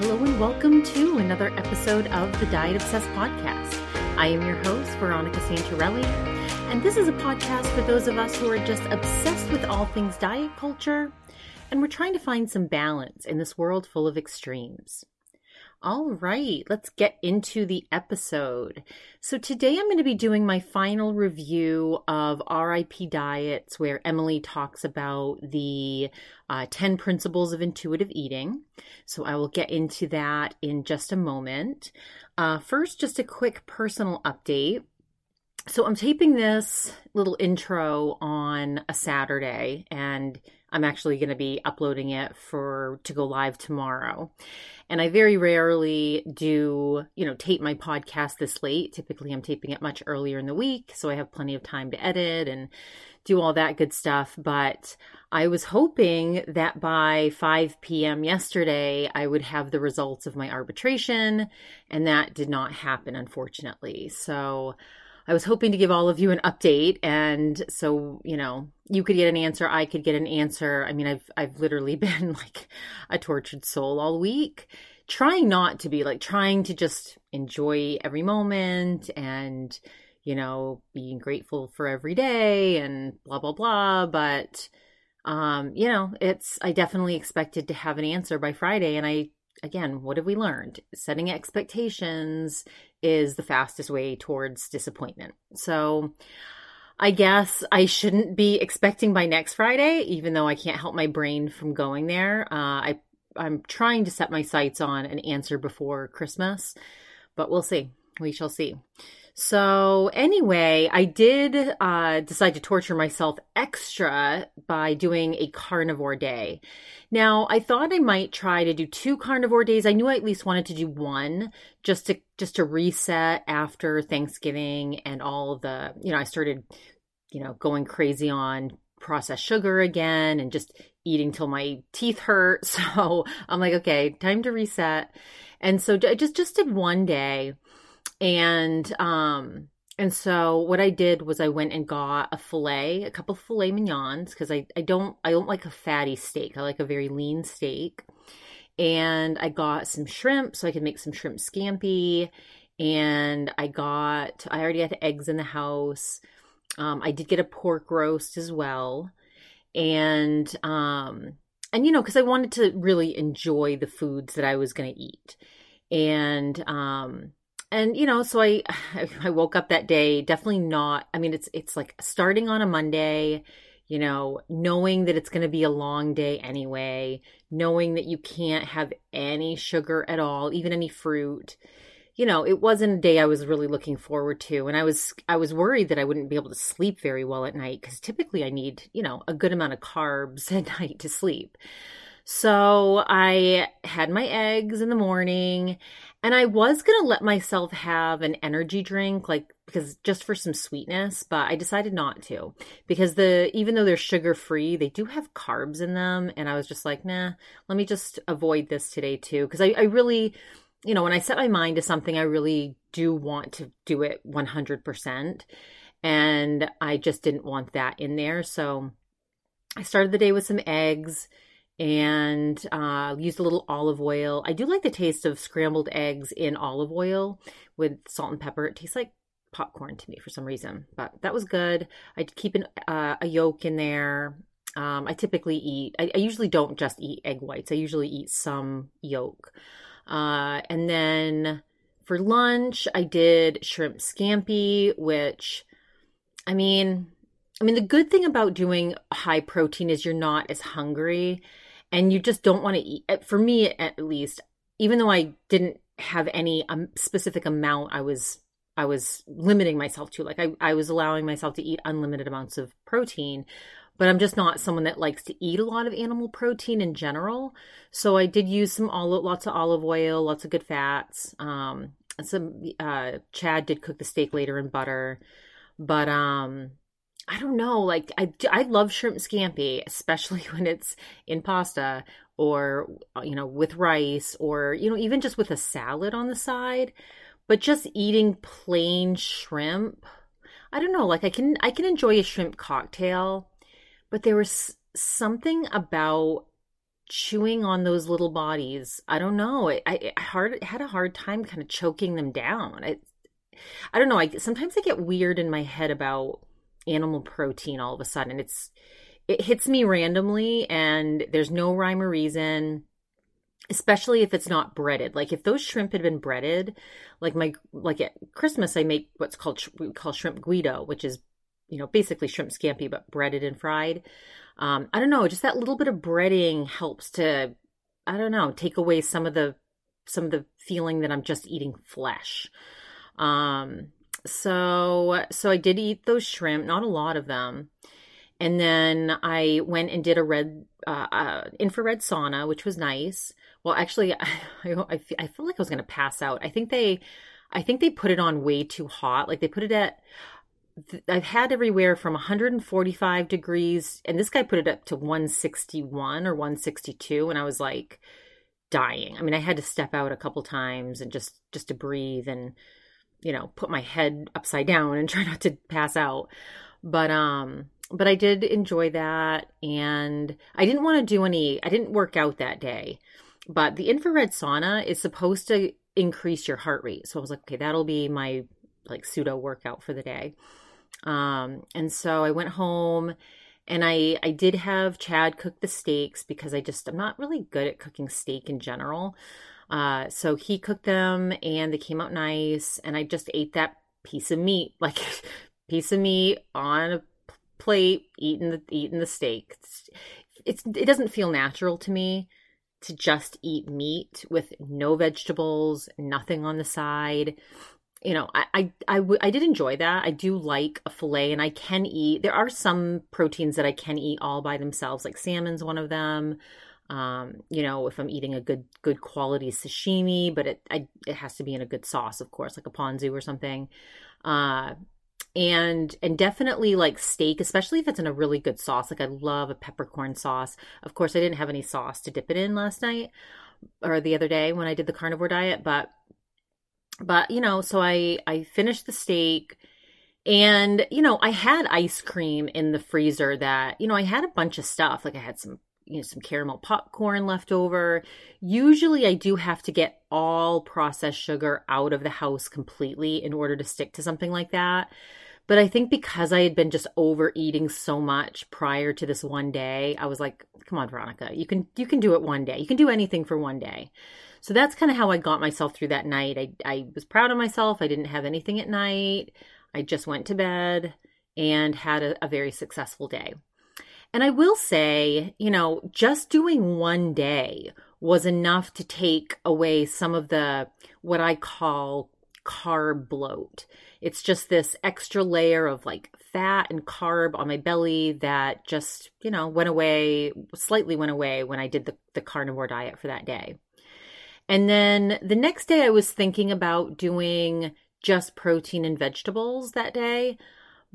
Hello and welcome to another episode of the Diet Obsessed podcast. I am your host, Veronica Santarelli, and this is a podcast for those of us who are just obsessed with all things diet culture, and we're trying to find some balance in this world full of extremes. All right, let's get into the episode. So, today I'm going to be doing my final review of RIP Diets, where Emily talks about the uh, 10 principles of intuitive eating. So, I will get into that in just a moment. Uh, first, just a quick personal update. So, I'm taping this little intro on a Saturday, and I'm actually going to be uploading it for to go live tomorrow. And I very rarely do, you know, tape my podcast this late. Typically, I'm taping it much earlier in the week, so I have plenty of time to edit and do all that good stuff. But I was hoping that by 5 p.m. yesterday, I would have the results of my arbitration, and that did not happen, unfortunately. So I was hoping to give all of you an update, and so you know, you could get an answer, I could get an answer. I mean, I've I've literally been like a tortured soul all week, trying not to be like trying to just enjoy every moment and you know, being grateful for every day and blah blah blah, but um, you know, it's I definitely expected to have an answer by Friday and I again, what have we learned? Setting expectations is the fastest way towards disappointment. So I guess I shouldn't be expecting by next Friday, even though I can't help my brain from going there. Uh, I I'm trying to set my sights on an answer before Christmas, but we'll see. We shall see. So anyway, I did uh, decide to torture myself extra by doing a carnivore day. Now, I thought I might try to do two carnivore days. I knew I at least wanted to do one just to just to reset after Thanksgiving and all the, you know, I started, you know, going crazy on processed sugar again and just eating till my teeth hurt. So I'm like, okay, time to reset. And so I just just did one day and um and so what I did was I went and got a fillet, a couple filet mignons because I I don't I don't like a fatty steak. I like a very lean steak. And I got some shrimp so I could make some shrimp scampi. And I got I already had eggs in the house. Um, I did get a pork roast as well. And um and you know because I wanted to really enjoy the foods that I was going to eat. And um and you know so i i woke up that day definitely not i mean it's it's like starting on a monday you know knowing that it's going to be a long day anyway knowing that you can't have any sugar at all even any fruit. You know it wasn't a day i was really looking forward to and i was i was worried that i wouldn't be able to sleep very well at night because typically i need you know a good amount of carbs at night to sleep. So I had my eggs in the morning and I was going to let myself have an energy drink like because just for some sweetness, but I decided not to because the even though they're sugar free, they do have carbs in them and I was just like, "Nah, let me just avoid this today too." Because I, I really you know, when I set my mind to something, I really do want to do it 100%. And I just didn't want that in there. So I started the day with some eggs and uh, used a little olive oil. I do like the taste of scrambled eggs in olive oil with salt and pepper. It tastes like popcorn to me for some reason, but that was good. I'd keep an, uh, a yolk in there. Um, I typically eat, I, I, usually don't just eat egg whites, I usually eat some yolk. Uh, and then for lunch, I did shrimp scampi, which, I mean, I mean, the good thing about doing high protein is you're not as hungry and you just don't want to eat for me at least even though i didn't have any um, specific amount i was i was limiting myself to like I, I was allowing myself to eat unlimited amounts of protein but i'm just not someone that likes to eat a lot of animal protein in general. So i did use some olive lots of olive oil lots of good fats um some uh chad did cook the steak later in butter but um I don't know, like I I love shrimp scampi, especially when it's in pasta or uh, you know with rice or you know even just with a salad on the side. But just eating plain shrimp, I don't know, like I can I can enjoy a shrimp cocktail, but there was something about chewing on those little bodies. I don't know. I, I hard had a hard time kind of choking them down. I, I don't know. I sometimes I get weird in my head about animal protein all of a sudden. It's it hits me randomly and there's no rhyme or reason especially if it's not breaded. Like if those shrimp had been breaded like my like at christmas i make what's called we call shrimp guido which is you know basically shrimp scampi but breaded and fried. Um i don't know just that little bit of breading helps to i don't know take away some of the some of the feeling that i'm just eating flesh. Um so so i did eat those shrimp not a lot of them and then I went and did a red uh, uh, infrared sauna, which was nice. Well, actually, I, I, I feel like I was going to pass out. I think they, I think they put it on way too hot. Like they put it at, I've had everywhere from 145 degrees, and this guy put it up to 161 or 162, and I was like dying. I mean, I had to step out a couple times and just just to breathe and you know put my head upside down and try not to pass out. But um, but I did enjoy that. And I didn't want to do any, I didn't work out that day. But the infrared sauna is supposed to increase your heart rate. So I was like, okay, that'll be my like pseudo workout for the day. Um, and so I went home and I I did have Chad cook the steaks because I just I'm not really good at cooking steak in general. Uh, so he cooked them and they came out nice and I just ate that piece of meat like piece of meat on a plate eating the eating the steak. It's, it's it doesn't feel natural to me to just eat meat with no vegetables, nothing on the side. You know, I, I, I, w- I did enjoy that. I do like a filet and I can eat, there are some proteins that I can eat all by themselves, like salmon's one of them. Um, you know, if I'm eating a good, good quality sashimi, but it, I, it has to be in a good sauce, of course, like a ponzu or something. Uh, and and definitely like steak especially if it's in a really good sauce. Like i love a peppercorn sauce. Of course i didn't have any sauce to dip it in last night or the other day when i did the carnivore diet but but you know so i i finished the steak and you know i had ice cream in the freezer that you know i had a bunch of stuff. Like i had some you know some caramel popcorn left over usually i do have to get all processed sugar out of the house completely in order to stick to something like that but I think because I had been just overeating so much prior to this one day, I was like, come on, Veronica, you can you can do it one day. You can do anything for one day. So that's kind of how I got myself through that night. I I was proud of myself. I didn't have anything at night. I just went to bed and had a, a very successful day. And I will say, you know, just doing one day was enough to take away some of the what I call carb bloat. It's just this extra layer of like fat and carb on my belly that just, you know, went away, slightly went away when I did the, the carnivore diet for that day. And then the next day, I was thinking about doing just protein and vegetables that day.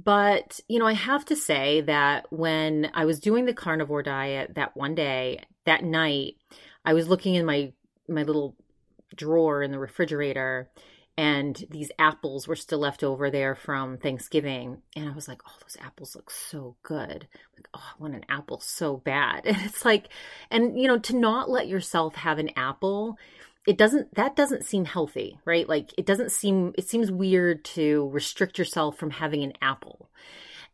But, you know, I have to say that when I was doing the carnivore diet that one day, that night, I was looking in my my little drawer in the refrigerator and these apples were still left over there from Thanksgiving. And I was like, oh, those apples look so good. Like, oh, I want an apple so bad. And it's like, and you know, to not let yourself have an apple, it doesn't, that doesn't seem healthy, right? Like, it doesn't seem, it seems weird to restrict yourself from having an apple.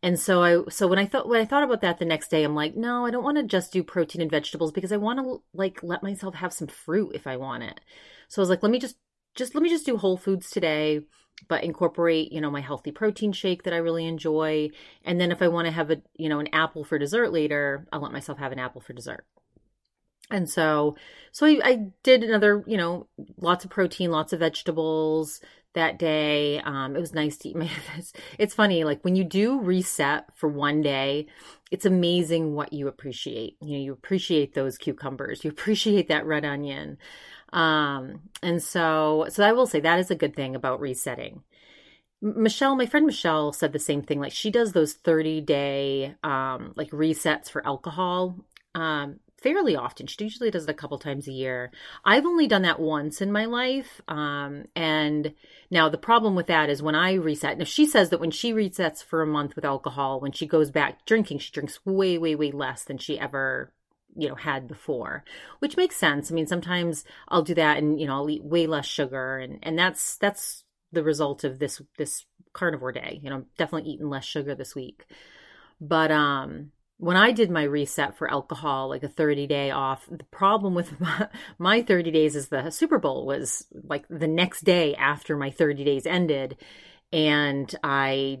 And so I so when I thought when I thought about that the next day, I'm like, no, I don't want to just do protein and vegetables because I want to like let myself have some fruit if I want it. So I was like, let me just just let me just do whole foods today but incorporate you know my healthy protein shake that i really enjoy and then if i want to have a you know an apple for dessert later i'll let myself have an apple for dessert and so so I, I did another you know lots of protein lots of vegetables that day. Um it was nice to eat my it's funny like when you do reset for one day it's amazing what you appreciate. You know you appreciate those cucumbers. You appreciate that red onion. Um, and so, so I will say that is a good thing about resetting. Michelle, my friend Michelle said the same thing. Like she does those 30 day, um, like resets for alcohol, um, fairly often. She usually does it a couple times a year. I've only done that once in my life. Um, and now the problem with that is when I reset, now she says that when she resets for a month with alcohol, when she goes back drinking, she drinks way, way, way less than she ever you know had before which makes sense i mean sometimes i'll do that and you know i'll eat way less sugar and and that's that's the result of this this carnivore day you know definitely eating less sugar this week but um when I did my reset for alcohol, like a 30 day off, the problem with my, my 30 days is the Super Bowl was like the next day after my 30 days ended. And I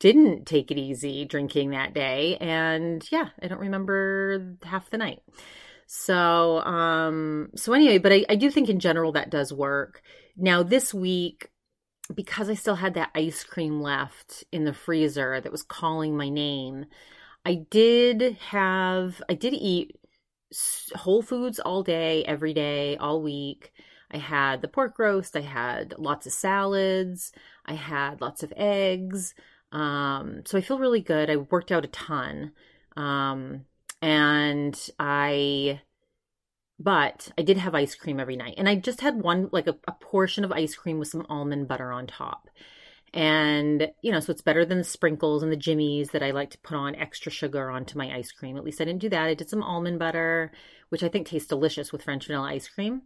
didn't take it easy drinking that day. And yeah, I don't remember half the night. So, um, so anyway, but I, I do think in general that does work. Now, this week, because I still had that ice cream left in the freezer that was calling my name, I did have, I did eat whole foods all day, every day, all week. I had the pork roast, I had lots of salads, I had lots of eggs. Um, so I feel really good. I worked out a ton. Um, and I, but I did have ice cream every night. And I just had one, like a, a portion of ice cream with some almond butter on top. And, you know, so it's better than the sprinkles and the jimmies that I like to put on extra sugar onto my ice cream. At least I didn't do that. I did some almond butter, which I think tastes delicious with French vanilla ice cream.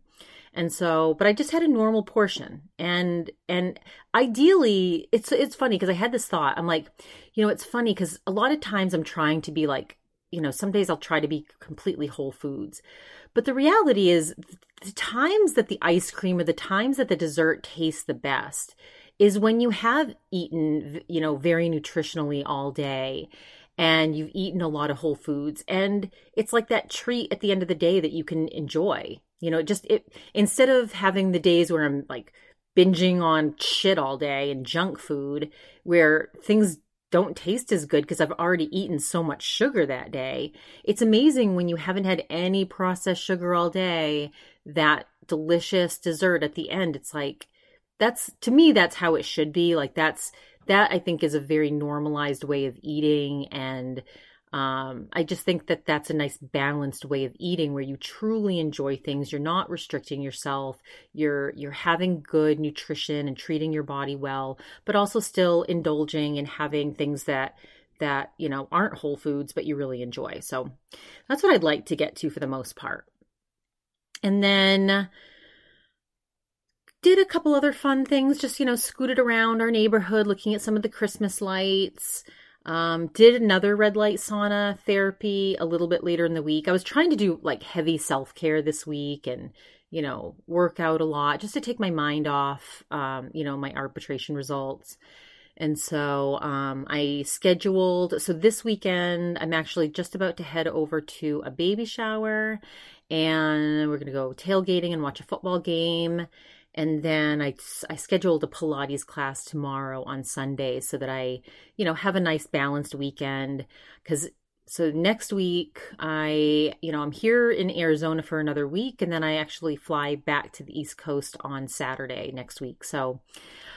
And so, but I just had a normal portion. And and ideally, it's it's funny because I had this thought. I'm like, you know, it's funny because a lot of times I'm trying to be like, you know, some days I'll try to be completely whole foods. But the reality is the times that the ice cream or the times that the dessert tastes the best is when you have eaten, you know, very nutritionally all day and you've eaten a lot of whole foods and it's like that treat at the end of the day that you can enjoy. You know, just it instead of having the days where I'm like binging on shit all day and junk food where things don't taste as good because I've already eaten so much sugar that day. It's amazing when you haven't had any processed sugar all day, that delicious dessert at the end. It's like that's to me that's how it should be. Like that's that i think is a very normalized way of eating. And um, i just think that that's a nice balanced way of eating where you truly enjoy things. You're not restricting yourself. You're you're having good nutrition and treating your body well but also still indulging and having things that that you know aren't whole foods but you really enjoy. So that's what i'd like to get to for the most part. And then did a couple other fun things, just, you know, scooted around our neighborhood looking at some of the Christmas lights. Um, did another red light sauna therapy a little bit later in the week. I was trying to do like heavy self care this week and, you know, work out a lot just to take my mind off, um, you know, my arbitration results. And so um, I scheduled, so this weekend, I'm actually just about to head over to a baby shower and we're going to go tailgating and watch a football game and then I, I scheduled a pilates class tomorrow on sunday so that i you know have a nice balanced weekend. Because so next week i you know i'm here in arizona for another week and then i actually fly back to the east coast on saturday next week. So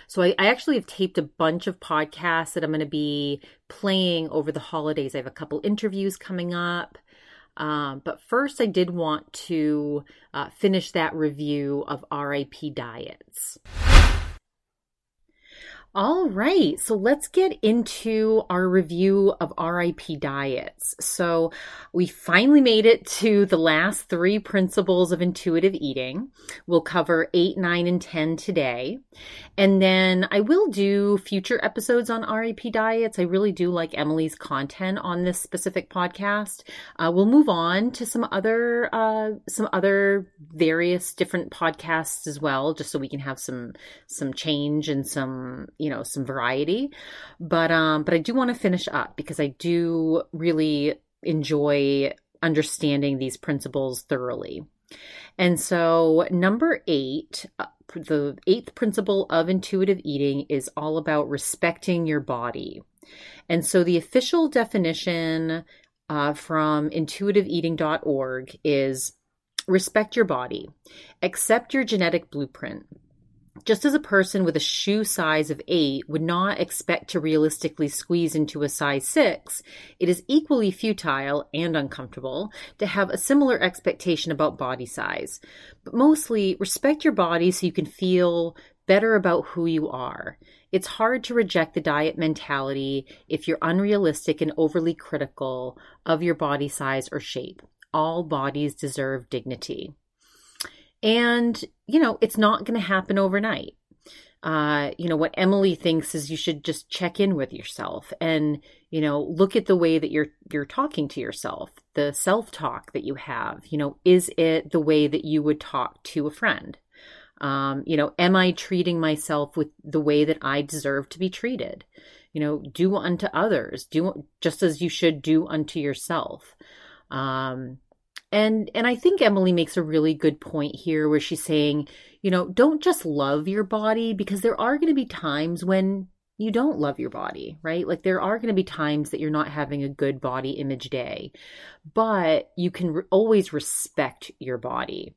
so I, I actually have taped a bunch of podcasts that i'm going to be playing over the holidays. I have a couple interviews coming up um, but first, I did want to uh, finish that review of RIP diets. All right, so let's get into our review of RIP diets. So, we finally made it to the last three principles of intuitive eating. We'll cover 8, 9, and 10 today. And then I will do future episodes on RIP diets. I really do like Emily's content on this specific podcast. Uh, we'll move on to some other uh, some other various different podcasts as well, just so we can have some some change and some you know some variety. But um but i do want to finish up because i do really enjoy understanding these principles thoroughly. And so number eight uh, the eighth principle of intuitive eating is all about respecting your body. And so the official definition uh, from intuitiveeating.org is respect your body accept your genetic blueprint just as a person with a shoe size of 8 would not expect to realistically squeeze into a size 6, it is equally futile and uncomfortable to have a similar expectation about body size. But mostly, respect your body so you can feel better about who you are. It's hard to reject the diet mentality if you're unrealistic and overly critical of your body size or shape. all bodies deserve dignity. And, you know, it's not going to happen overnight. Uh, you know, what Emily thinks is you should just check in with yourself and, you know, look at the way that you're you're talking to yourself, the self-talk that you have. You know, is it the way that you would talk to a friend? Um, you know, am I treating myself with the way that I deserve to be treated? You know, do unto others, do just as you should do unto yourself. Um, and and I think Emily makes a really good point here where she's saying, you know, don't just love your body because there are going to be times when you don't love your body, right? Like there are going to be times that you're not having a good body image day, but you can re- always respect your body.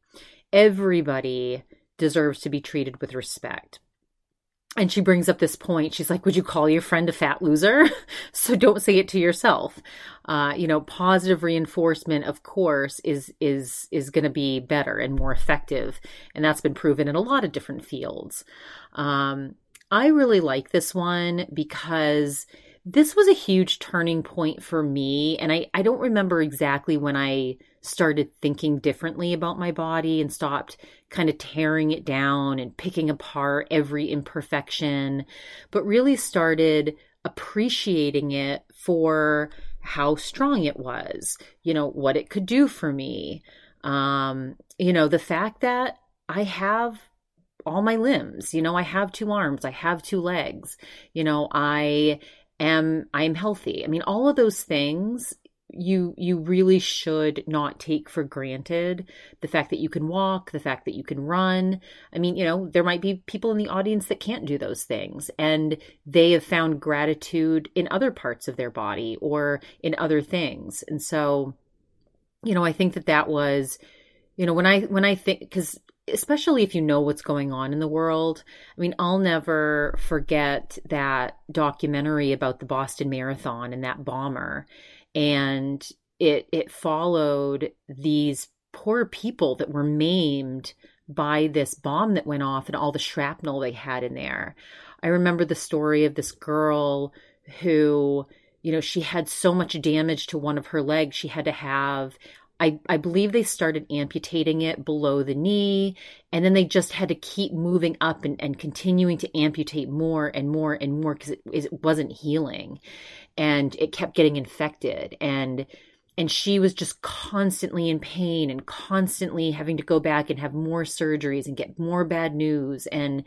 Everybody deserves to be treated with respect and she brings up this point. She's like, Would you call your friend a fat loser? so don't say it to yourself. Uh, you know, positive reinforcement, of course, is is is going to be better and more effective, and that's been proven in a lot of different fields. Um, I really like this one because this was a huge turning point for me, and I I don't remember exactly when I started thinking differently about my body and stopped kind of tearing it down and picking apart every imperfection, but really started appreciating it for how strong it was, you know, what it could do for me. Um, you know, the fact that I have all my limbs, you know, I have two arms, I have two legs, you know, I am I'm healthy. I mean, all of those things you you really should not take for granted. The fact that you can walk the fact that you can run. I mean you know there might be people in the audience that can't do those things and they have found gratitude in other parts of their body or in other things. And so you know i think that that was you know when i when i think because especially if you know what's going on in the world. I mean, I'll never forget that documentary about the Boston Marathon and that bomber and it it followed these poor people that were maimed by this bomb that went off and all the shrapnel they had in there. I remember the story of this girl who, you know, she had so much damage to one of her legs, she had to have I, I believe they started amputating it below the knee, and then they just had to keep moving up and, and continuing to amputate more and more and more because it, it wasn't healing and it kept getting infected. And and she was just constantly in pain and constantly having to go back and have more surgeries and get more bad news and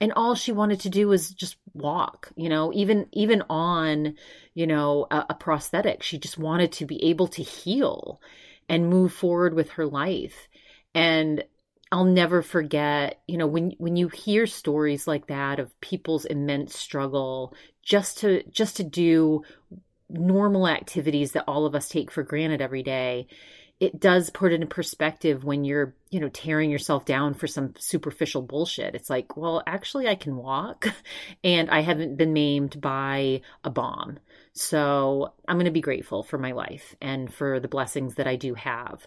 and all she wanted to do was just walk you know even even on you know a, a prosthetic she just wanted to be able to heal and move forward with her life. And I'll never forget, you know, when when you hear stories like that of people's immense struggle just to just to do normal activities that all of us take for granted every day, it does put it in perspective when you're, you know, tearing yourself down for some superficial bullshit. It's like, well, actually I can walk and I haven't been maimed by a bomb. So I'm going to be grateful for my life and for the blessings that I do have.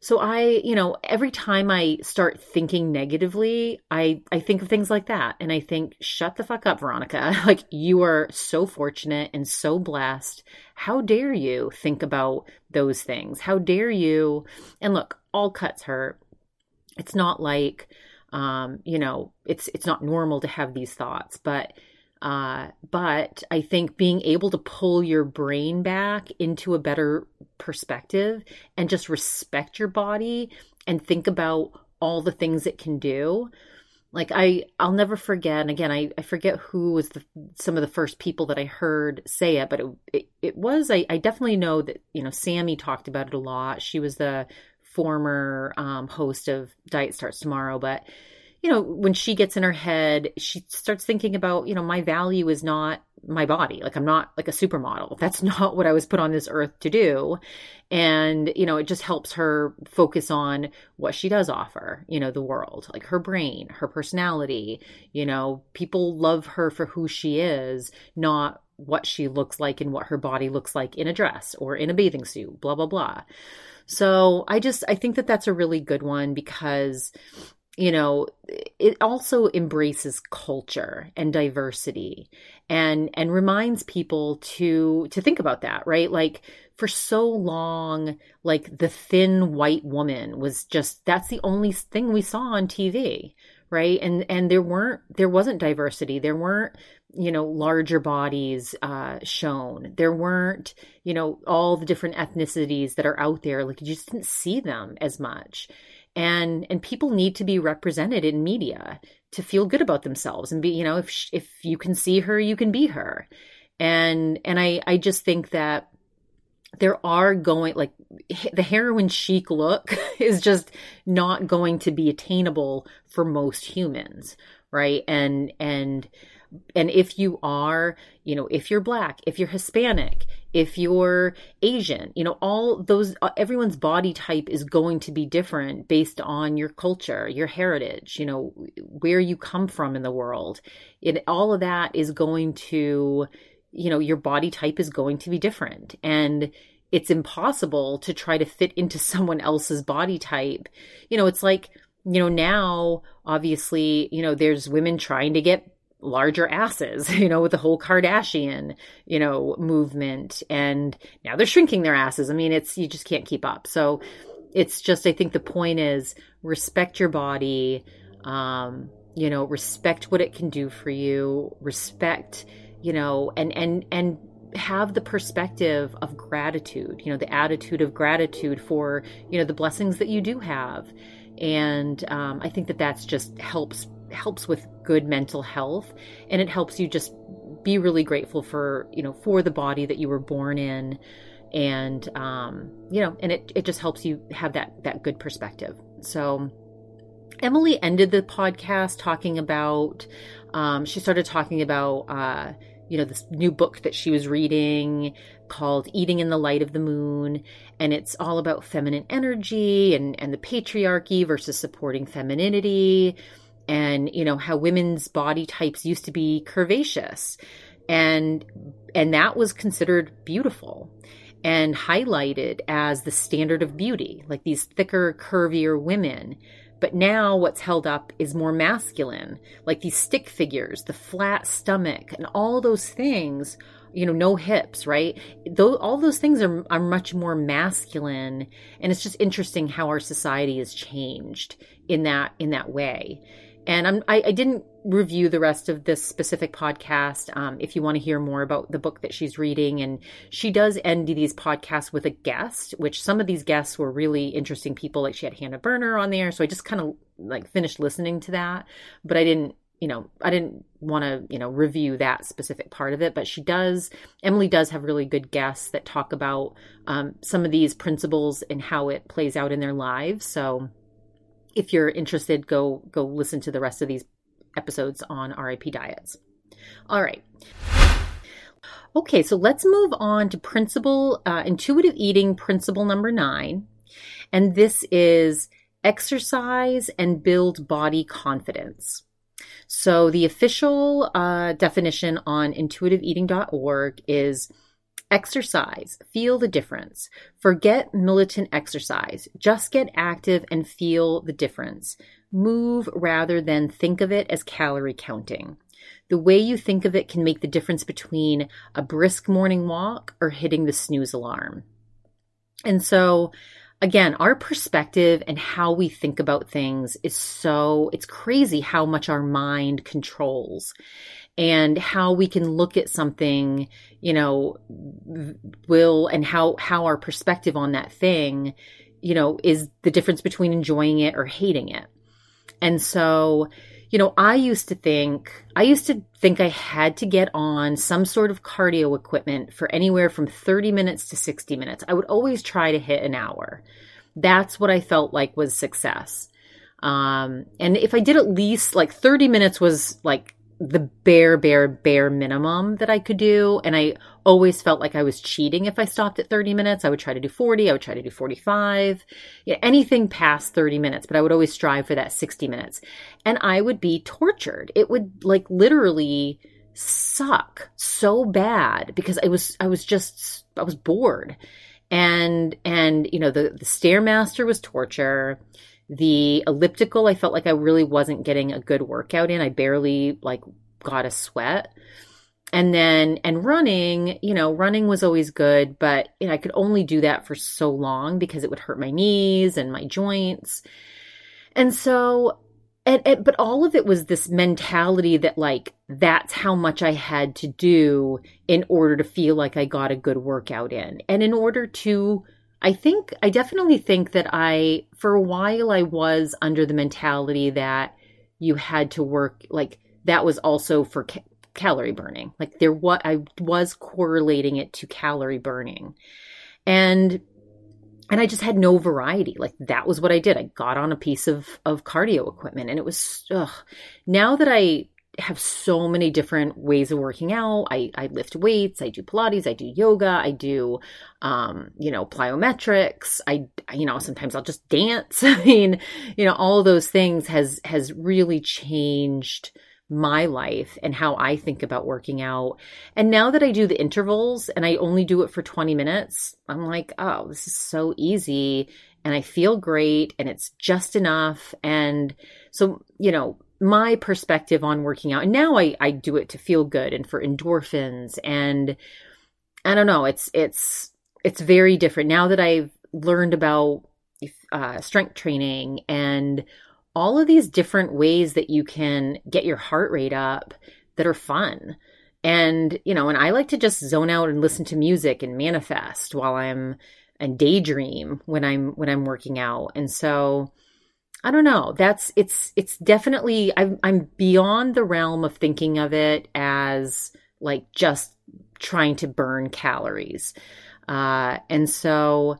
So I, you know, every time I start thinking negatively, I I think of things like that and I think shut the fuck up Veronica. Like you are so fortunate and so blessed. How dare you think about those things? How dare you? And look, all cuts hurt. It's not like um, you know, it's it's not normal to have these thoughts, but uh, but I think being able to pull your brain back into a better perspective and just respect your body and think about all the things it can do. Like I, I'll never forget. And again, I, I forget who was the some of the first people that I heard say it, but it it, it was. I, I definitely know that you know Sammy talked about it a lot. She was the former um, host of Diet Starts Tomorrow, but you know, when she gets in her head, she starts thinking about, you know, my value is not my body. Like I'm not like a supermodel. That's not what I was put on this earth to do. And, you know, it just helps her focus on what she does offer, you know, the world, like her brain, her personality, you know, people love her for who she is, not what she looks like and what her body looks like in a dress or in a bathing suit, blah, blah, blah. So I just, I think that that's a really good one because you know, it also embraces culture and diversity and and reminds people to to think about that, right? Like for so long, like the thin white woman was just that's the only thing we saw on TV, right? And and there weren't there wasn't diversity. There weren't you know larger bodies uh shown there weren't you know all the different ethnicities that are out there like you just didn't see them as much and and people need to be represented in media to feel good about themselves and be you know if if you can see her you can be her. And and i i just think that there are going like the heroin chic look is just not going to be attainable for most humans right? And and and if you are you know if you're black if you're hispanic if you're asian you know all those uh, everyone's body type is going to be different based on your culture your heritage you know where you come from in the world. It all of that is going to you know your body type is going to be different. And it's impossible to try to fit into someone else's body type. You know it's like you know now obviously you know there's women trying to get larger asses, you know, with the whole Kardashian, you know, movement. And now they're shrinking their asses. I mean, it's, you just can't keep up. So it's just, I think the point is respect your body, um, you know, respect what it can do for you, respect, you know, and, and, and, have the perspective of gratitude you know the attitude of gratitude for you know the blessings that you do have and um, i think that that's just helps helps with good mental health and it helps you just be really grateful for you know for the body that you were born in. And um you know and it, it just helps you have that that good perspective. So emily ended the podcast talking about um she started talking about uh you know this new book that she was reading called eating in the light of the moon. And it's all about feminine energy and and the patriarchy versus supporting femininity and you know how women's body types used to be curvaceous. And and that was considered beautiful and highlighted as the standard of beauty like these thicker curvier women. But now what's held up is more masculine like these stick figures the flat stomach and all those things you know no hips right? Though all those things are, are much more masculine. And it's just interesting how our society has changed in that in that way and I'm, I, I didn't review the rest of this specific podcast. Um, if you want to hear more about the book that she's reading, and she does end these podcasts with a guest, which some of these guests were really interesting people. Like she had Hannah Berner on there, so I just kind of like finished listening to that, but I didn't you know, I didn't want to, you know, review that specific part of it, but she does, Emily does have really good guests that talk about um, some of these principles and how it plays out in their lives. So if you're interested, go go listen to the rest of these episodes on RIP diets. All right. Okay, so let's move on to principle uh, intuitive eating principle number nine, and this is exercise and build body confidence. So the official uh, definition on intuitiveeating.org is Exercise. Feel the difference. Forget militant exercise. Just get active and feel the difference. Move rather than think of it as calorie counting. The way you think of it can make the difference between a brisk morning walk or hitting the snooze alarm. And so, again, our perspective and how we think about things is so, it's crazy how much our mind controls and how we can look at something, you know, will and how how our perspective on that thing, you know, is the difference between enjoying it or hating it. And so, you know, I used to think, I used to think I had to get on some sort of cardio equipment for anywhere from 30 minutes to 60 minutes. I would always try to hit an hour. That's what I felt like was success. Um, and if I did at least like 30 minutes was like the bare, bare, bare minimum that I could do. And I always felt like I was cheating if I stopped at 30 minutes. I would try to do 40, I would try to do 45, yeah, anything past 30 minutes, but I would always strive for that 60 minutes. And I would be tortured. It would like literally suck so bad because I was, I was just, I was bored. And, and, you know, the, the Stairmaster was torture The elliptical, I felt like I really wasn't getting a good workout in. I barely like got a sweat. And then, and running, you know, running was always good, but you know, I could only do that for so long because it would hurt my knees and my joints. And so, and, and, but all of it was this mentality that like that's how much I had to do in order to feel like I got a good workout in. And in order to I think I definitely think that I for a while I was under the mentality that you had to work like that was also for ca- calorie burning. Like there what I was correlating it to calorie burning. And and I just had no variety. Like that was what I did. I got on a piece of of cardio equipment and it was ugh. now that I have so many different ways of working out. I, I lift weights, I do Pilates, I do yoga, I do, um, you know, plyometrics. I, you know, sometimes I'll just dance. I mean, you know, all those things has, has really changed my life and how I think about working out. And now that I do the intervals and I only do it for 20 minutes, I'm like, oh, this is so easy and I feel great and it's just enough. And so, you know, my perspective on working out and now I, I do it to feel good and for endorphins and i don't know it's it's it's very different. Now that i've learned about uh, strength training and all of these different ways that you can get your heart rate up that are fun. And you know and i like to just zone out and listen to music and manifest while i'm and daydream when i'm when i'm working out. And so I don't know. That's it's it's definitely I'm I'm beyond the realm of thinking of it as like just trying to burn calories. Uh and so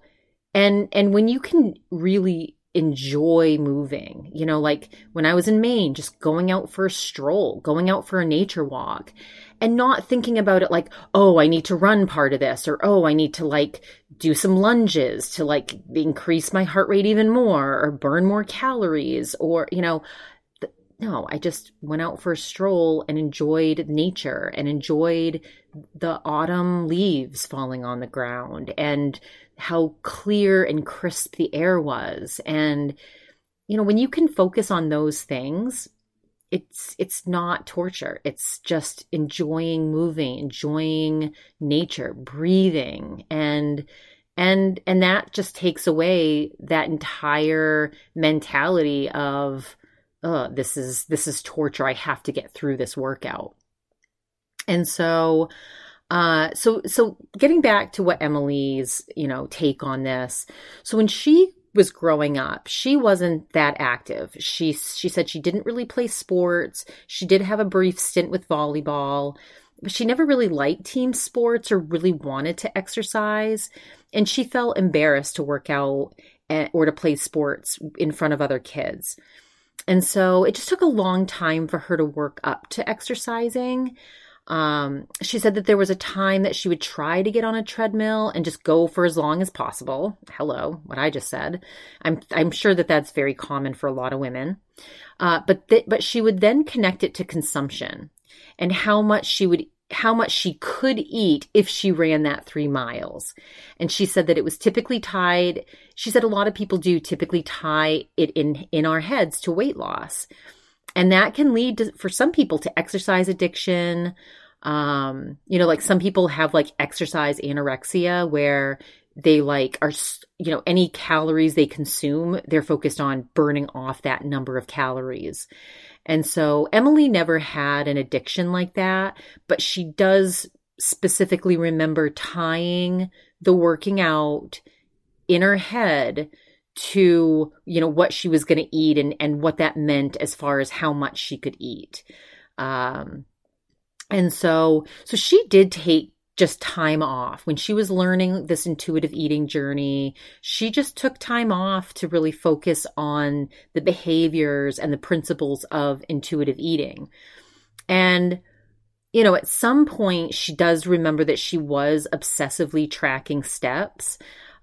and and when you can really enjoy moving. You know, like when I was in Maine, just going out for a stroll, going out for a nature walk and not thinking about it like, oh, I need to run part of this or oh, I need to like do some lunges to like increase my heart rate even more or burn more calories or, you know, no, I just went out for a stroll and enjoyed nature and enjoyed the autumn leaves falling on the ground and how clear and crisp the air was. And, you know, when you can focus on those things, it's it's not torture it's just enjoying moving enjoying nature breathing and and and that just takes away that entire mentality of oh this is this is torture. I have to get through this workout. And so uh so so getting back to what emily's you know take on this. So when she was growing up she wasn't that active. She she said she didn't really play sports. She did have a brief stint with volleyball but she never really liked team sports or really wanted to exercise and she felt embarrassed to work out or to play sports in front of other kids and so it just took a long time for her to work up to exercising. Um, she said that there was a time that she would try to get on a treadmill and just go for as long as possible. Hello, what I just said. I'm I'm sure that that's very common for a lot of women. Uh, but th- but she would then connect it to consumption and how much she would how much she could eat if she ran that three miles. And she said that it was typically tied. She said a lot of people do typically tie it in, in our heads to weight loss. And that can lead to, for some people to exercise addiction. Um, you know, like some people have like exercise anorexia where they like are, you know, any calories they consume, they're focused on burning off that number of calories. And so Emily never had an addiction like that, but she does specifically remember tying the working out in her head to you know what she was going to eat and and what that meant as far as how much she could eat um and so so she did take just time off. When she was learning this intuitive eating journey, she just took time off to really focus on the behaviors and the principles of intuitive eating. And, you know, at some point, she does remember that she was obsessively tracking steps,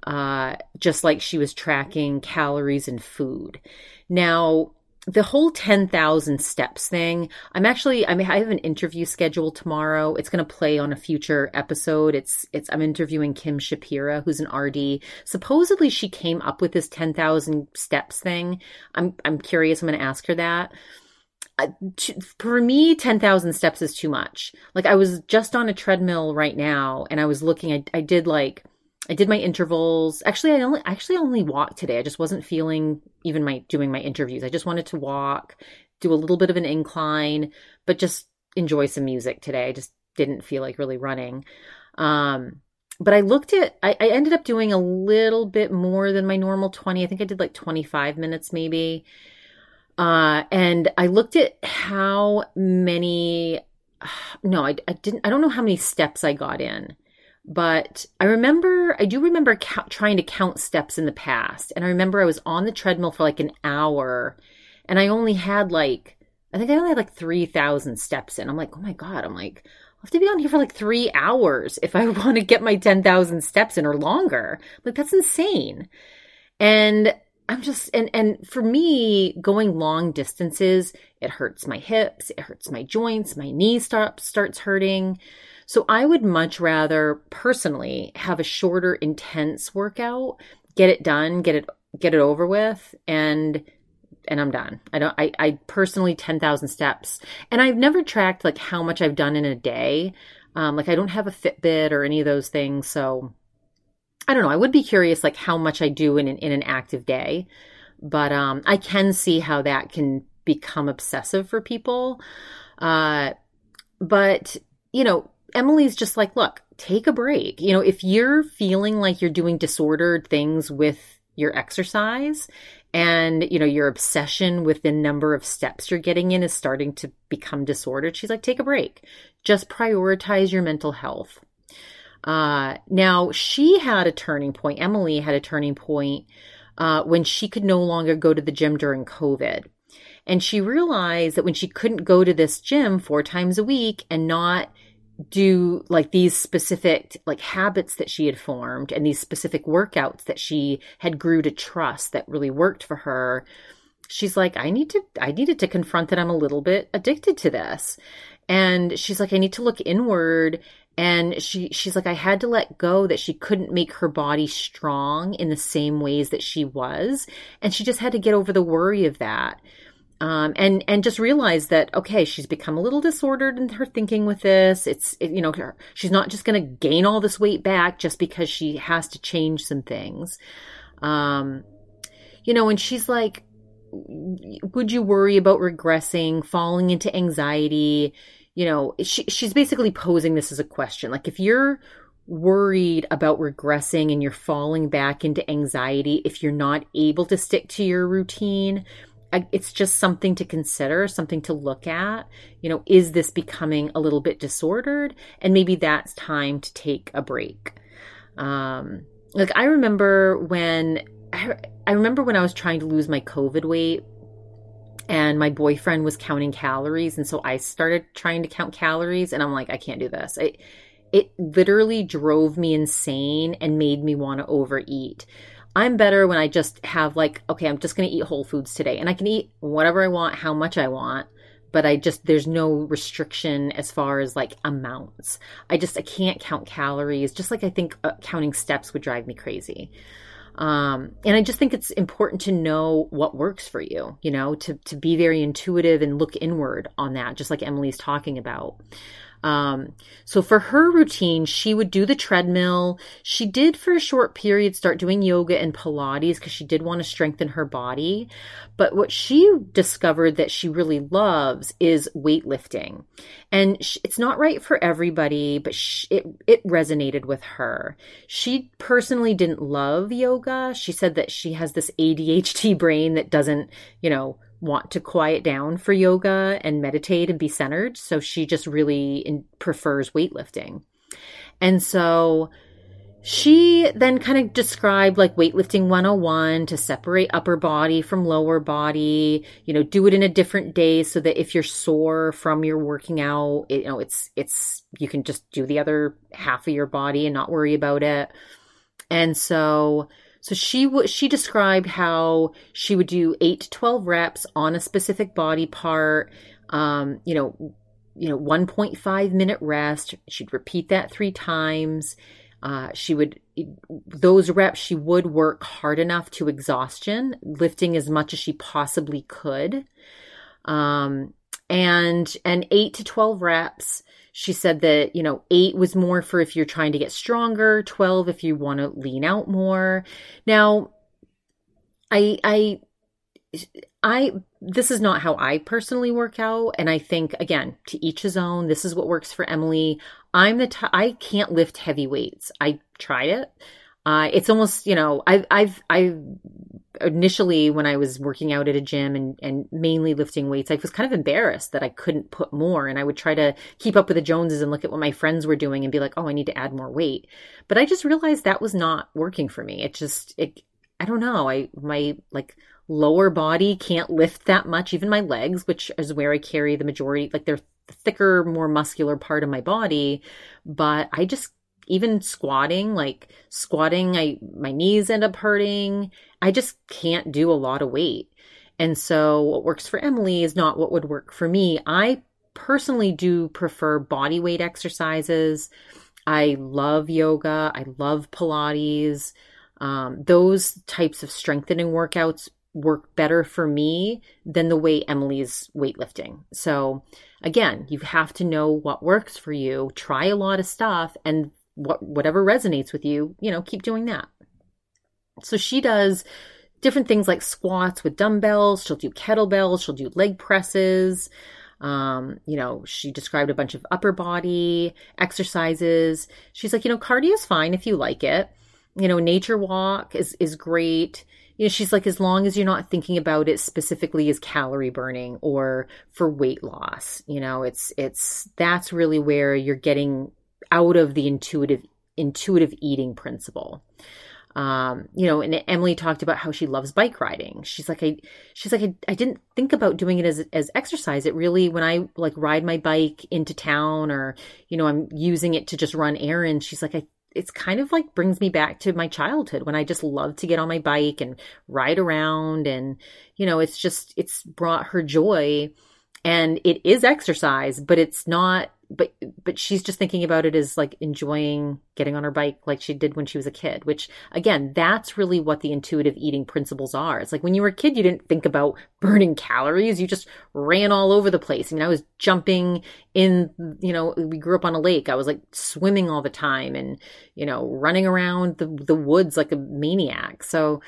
uh, just like she was tracking calories and food. Now, the whole 10,000 steps thing, I'm actually, I mean, I have an interview scheduled tomorrow. It's going to play on a future episode. It's, it's, I'm interviewing Kim Shapira, who's an RD. Supposedly she came up with this 10,000 steps thing. I'm, I'm curious. I'm going to ask her that. Uh, for me, 10,000 steps is too much. Like I was just on a treadmill right now and I was looking, I, I did like, I did my intervals. Actually, I only actually only walked today. I just wasn't feeling even my doing my interviews. I just wanted to walk, do a little bit of an incline, but just enjoy some music today. I just didn't feel like really running. Um, but I looked at I, I ended up doing a little bit more than my normal 20. I think I did like 25 minutes maybe. Uh, and I looked at how many no, I, I didn't I don't know how many steps I got in but I remember, I do remember ca- trying to count steps in the past. And I remember I was on the treadmill for like an hour and I only had like, I think I only had like 3,000 steps in. I'm like, oh my God. I'm like, I have to be on here for like three hours if I want to get my 10,000 steps in or longer. Like, that's insane. And I'm just, and, and for me, going long distances, it hurts my hips, it hurts my joints, my knee start, starts hurting. So I would much rather personally have a shorter, intense workout, get it done, get it get it over with, and and I'm done. I don't I, I personally ten thousand steps. And I've never tracked like how much I've done in a day. Um, like I don't have a Fitbit or any of those things, so I don't know. I would be curious like how much I do in an in an active day. But um I can see how that can become obsessive for people. Uh but you know, Emily's just like, look, take a break. You know, if you're feeling like you're doing disordered things with your exercise and, you know, your obsession with the number of steps you're getting in is starting to become disordered, she's like, take a break. Just prioritize your mental health. Uh, now, she had a turning point. Emily had a turning point uh, when she could no longer go to the gym during COVID. And she realized that when she couldn't go to this gym four times a week and not do like these specific like habits that she had formed and these specific workouts that she had grew to trust that really worked for her she's like i need to i needed to confront that i'm a little bit addicted to this. And she's like i need to look inward. And she she's like i had to let go that she couldn't make her body strong in the same ways that she was. And she just had to get over the worry of that um, and and just realize that okay, she's become a little disordered in her thinking with this. It's it, you know she's not just going to gain all this weight back just because she has to change some things. Um, you know, and she's like, would you worry about regressing, falling into anxiety? You know, she, she's basically posing this as a question. Like if you're worried about regressing and you're falling back into anxiety if you're not able to stick to your routine it's just something to consider, something to look at. You know, is this becoming a little bit disordered? And maybe that's time to take a break. Um, like I remember when I, I remember when I was trying to lose my COVID weight and my boyfriend was counting calories and so I started trying to count calories and I'm like I can't do this. It it literally drove me insane and made me want to overeat. I'm better when I just have like, okay, I'm just going to eat whole foods today and I can eat whatever I want, how much I want, but I just, there's no restriction as far as like amounts. I just, I can't count calories, just like I think uh, counting steps would drive me crazy. Um, and I just think it's important to know what works for you, you know, to, to be very intuitive and look inward on that, just like Emily's talking about. Um, so for her routine, she would do the treadmill. She did for a short period start doing yoga and Pilates because she did want to strengthen her body. But what she discovered that she really loves is weightlifting. And it's not right for everybody, but it, it resonated with her. She personally didn't love yoga. She said that she has this ADHD brain that doesn't, you know, want to quiet down for yoga and meditate and be centered. So she just really in, prefers weightlifting. And so she then kind of described like weightlifting 101 to separate upper body from lower body, you know, do it in a different day so that if you're sore from your working out, it, you know, it's, it's, you can just do the other half of your body and not worry about it. And so So she would she described how she would do eight to twelve reps on a specific body part. Um, you know, you know, one point five minute rest. She'd repeat that three times. Uh, she would those reps she would work hard enough to exhaustion, lifting as much as she possibly could. Um, and and eight to twelve reps she said that, you know, eight was more for if you're trying to get stronger, 12 if you want to lean out more. Now, I, I, I, this is not how I personally work out. And I think, again, to each his own. This is what works for Emily. I'm the, t- I can't lift heavy weights. I tried it. Uh, it's almost, you know, I've, I've, I've initially when I was working out at a gym and, and mainly lifting weights, I was kind of embarrassed that I couldn't put more. And I would try to keep up with the Joneses and look at what my friends were doing and be like, oh, I need to add more weight. But I just realized that was not working for me. It just, it, I don't know. I, my like lower body can't lift that much, even my legs, which is where I carry the majority, like they're the thicker, more muscular part of my body. But I just even squatting, like squatting, I my knees end up hurting. I just can't do a lot of weight. And so what works for Emily is not what would work for me. I personally do prefer body weight exercises. I love yoga. I love Pilates. Um, those types of strengthening workouts work better for me than the way Emily's weightlifting. So again, you have to know what works for you. Try a lot of stuff and what whatever resonates with you, you know, keep doing that. So she does different things like squats with dumbbells. She'll do kettlebells. She'll do leg presses. Um, you know, she described a bunch of upper body exercises. She's like, you know, cardio is fine if you like it. You know, nature walk is is great. You know, she's like, as long as you're not thinking about it specifically as calorie burning or for weight loss, you know, it's it's that's really where you're getting out of the intuitive intuitive eating principle. Um, you know, and Emily talked about how she loves bike riding. She's like, I, she's like, I, I didn't think about doing it as, as exercise. It really, when I like ride my bike into town or, you know, I'm using it to just run errands, she's like, I, it's kind of like brings me back to my childhood when I just loved to get on my bike and ride around. And, you know, it's just, it's brought her joy and it is exercise, but it's not but but she's just thinking about it as like enjoying getting on her bike like she did when she was a kid which again that's really what the intuitive eating principles are. It's like when you were a kid you didn't think about burning calories. You just ran all over the place. I mean i was jumping in you know we grew up on a lake. I was like swimming all the time and you know running around the the woods like a maniac. So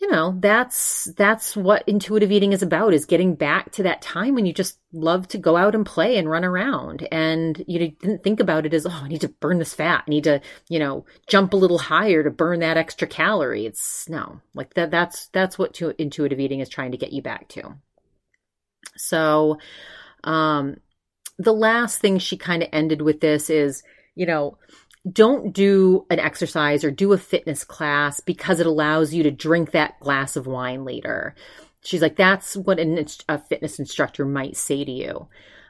you know that's that's what intuitive eating is about is getting back to that time when you just love to go out and play and run around. And you didn't think about it as oh i need to burn this fat. I need to you know jump a little higher to burn that extra calorie. It's no like that that's that's what to, intuitive eating is trying to get you back to. So um the last thing she kind of ended with this is you know don't do an exercise or do a fitness class because it allows you to drink that glass of wine later. She's like, that's what an, a fitness instructor might say to you.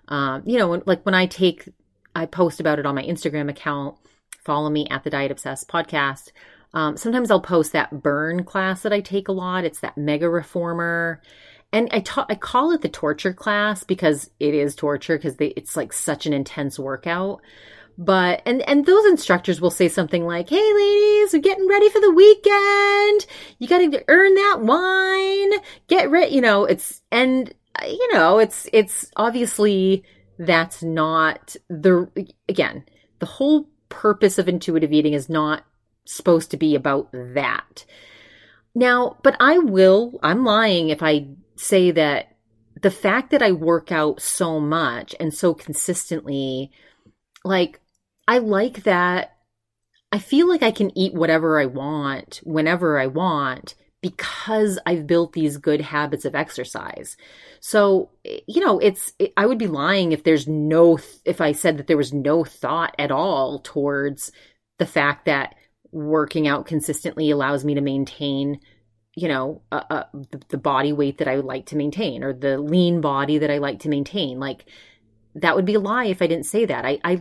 Um, you know, like when I take, I post about it on my Instagram account. Follow me at the Diet Obsessed podcast. Um, sometimes I'll post that burn class that I take a lot. It's that mega reformer. And I, ta- I call it the torture class because it is torture because it's like such an intense workout but and and those instructors will say something like hey ladies we're getting ready for the weekend. You got to earn that wine. Get ready you know it's and uh, you know it's it's obviously that's not the again the whole purpose of intuitive eating is not supposed to be about that. Now but i will i'm lying if i say that the fact that i work out so much and so consistently like I like that. I feel like I can eat whatever I want whenever I want because I've built these good habits of exercise. So, you know, it's, it, I would be lying if there's no, if I said that there was no thought at all towards the fact that working out consistently allows me to maintain you know uh, uh, the, the body weight that i would like to maintain or the lean body that i like to maintain like that would be a lie if I didn't say that. I, I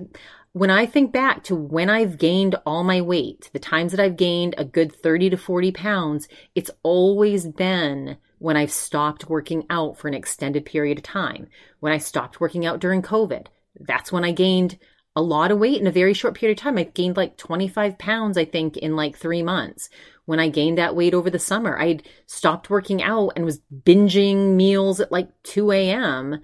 when I think back to when I've gained all my weight, the times that I've gained a good 30 to 40 pounds, it's always been when I've stopped working out for an extended period of time. When I stopped working out during COVID, that's when I gained a lot of weight in a very short period of time. I gained like 25 pounds, I think, in like three months. When I gained that weight over the summer, I'd stopped working out and was binging meals at like 2 a.m.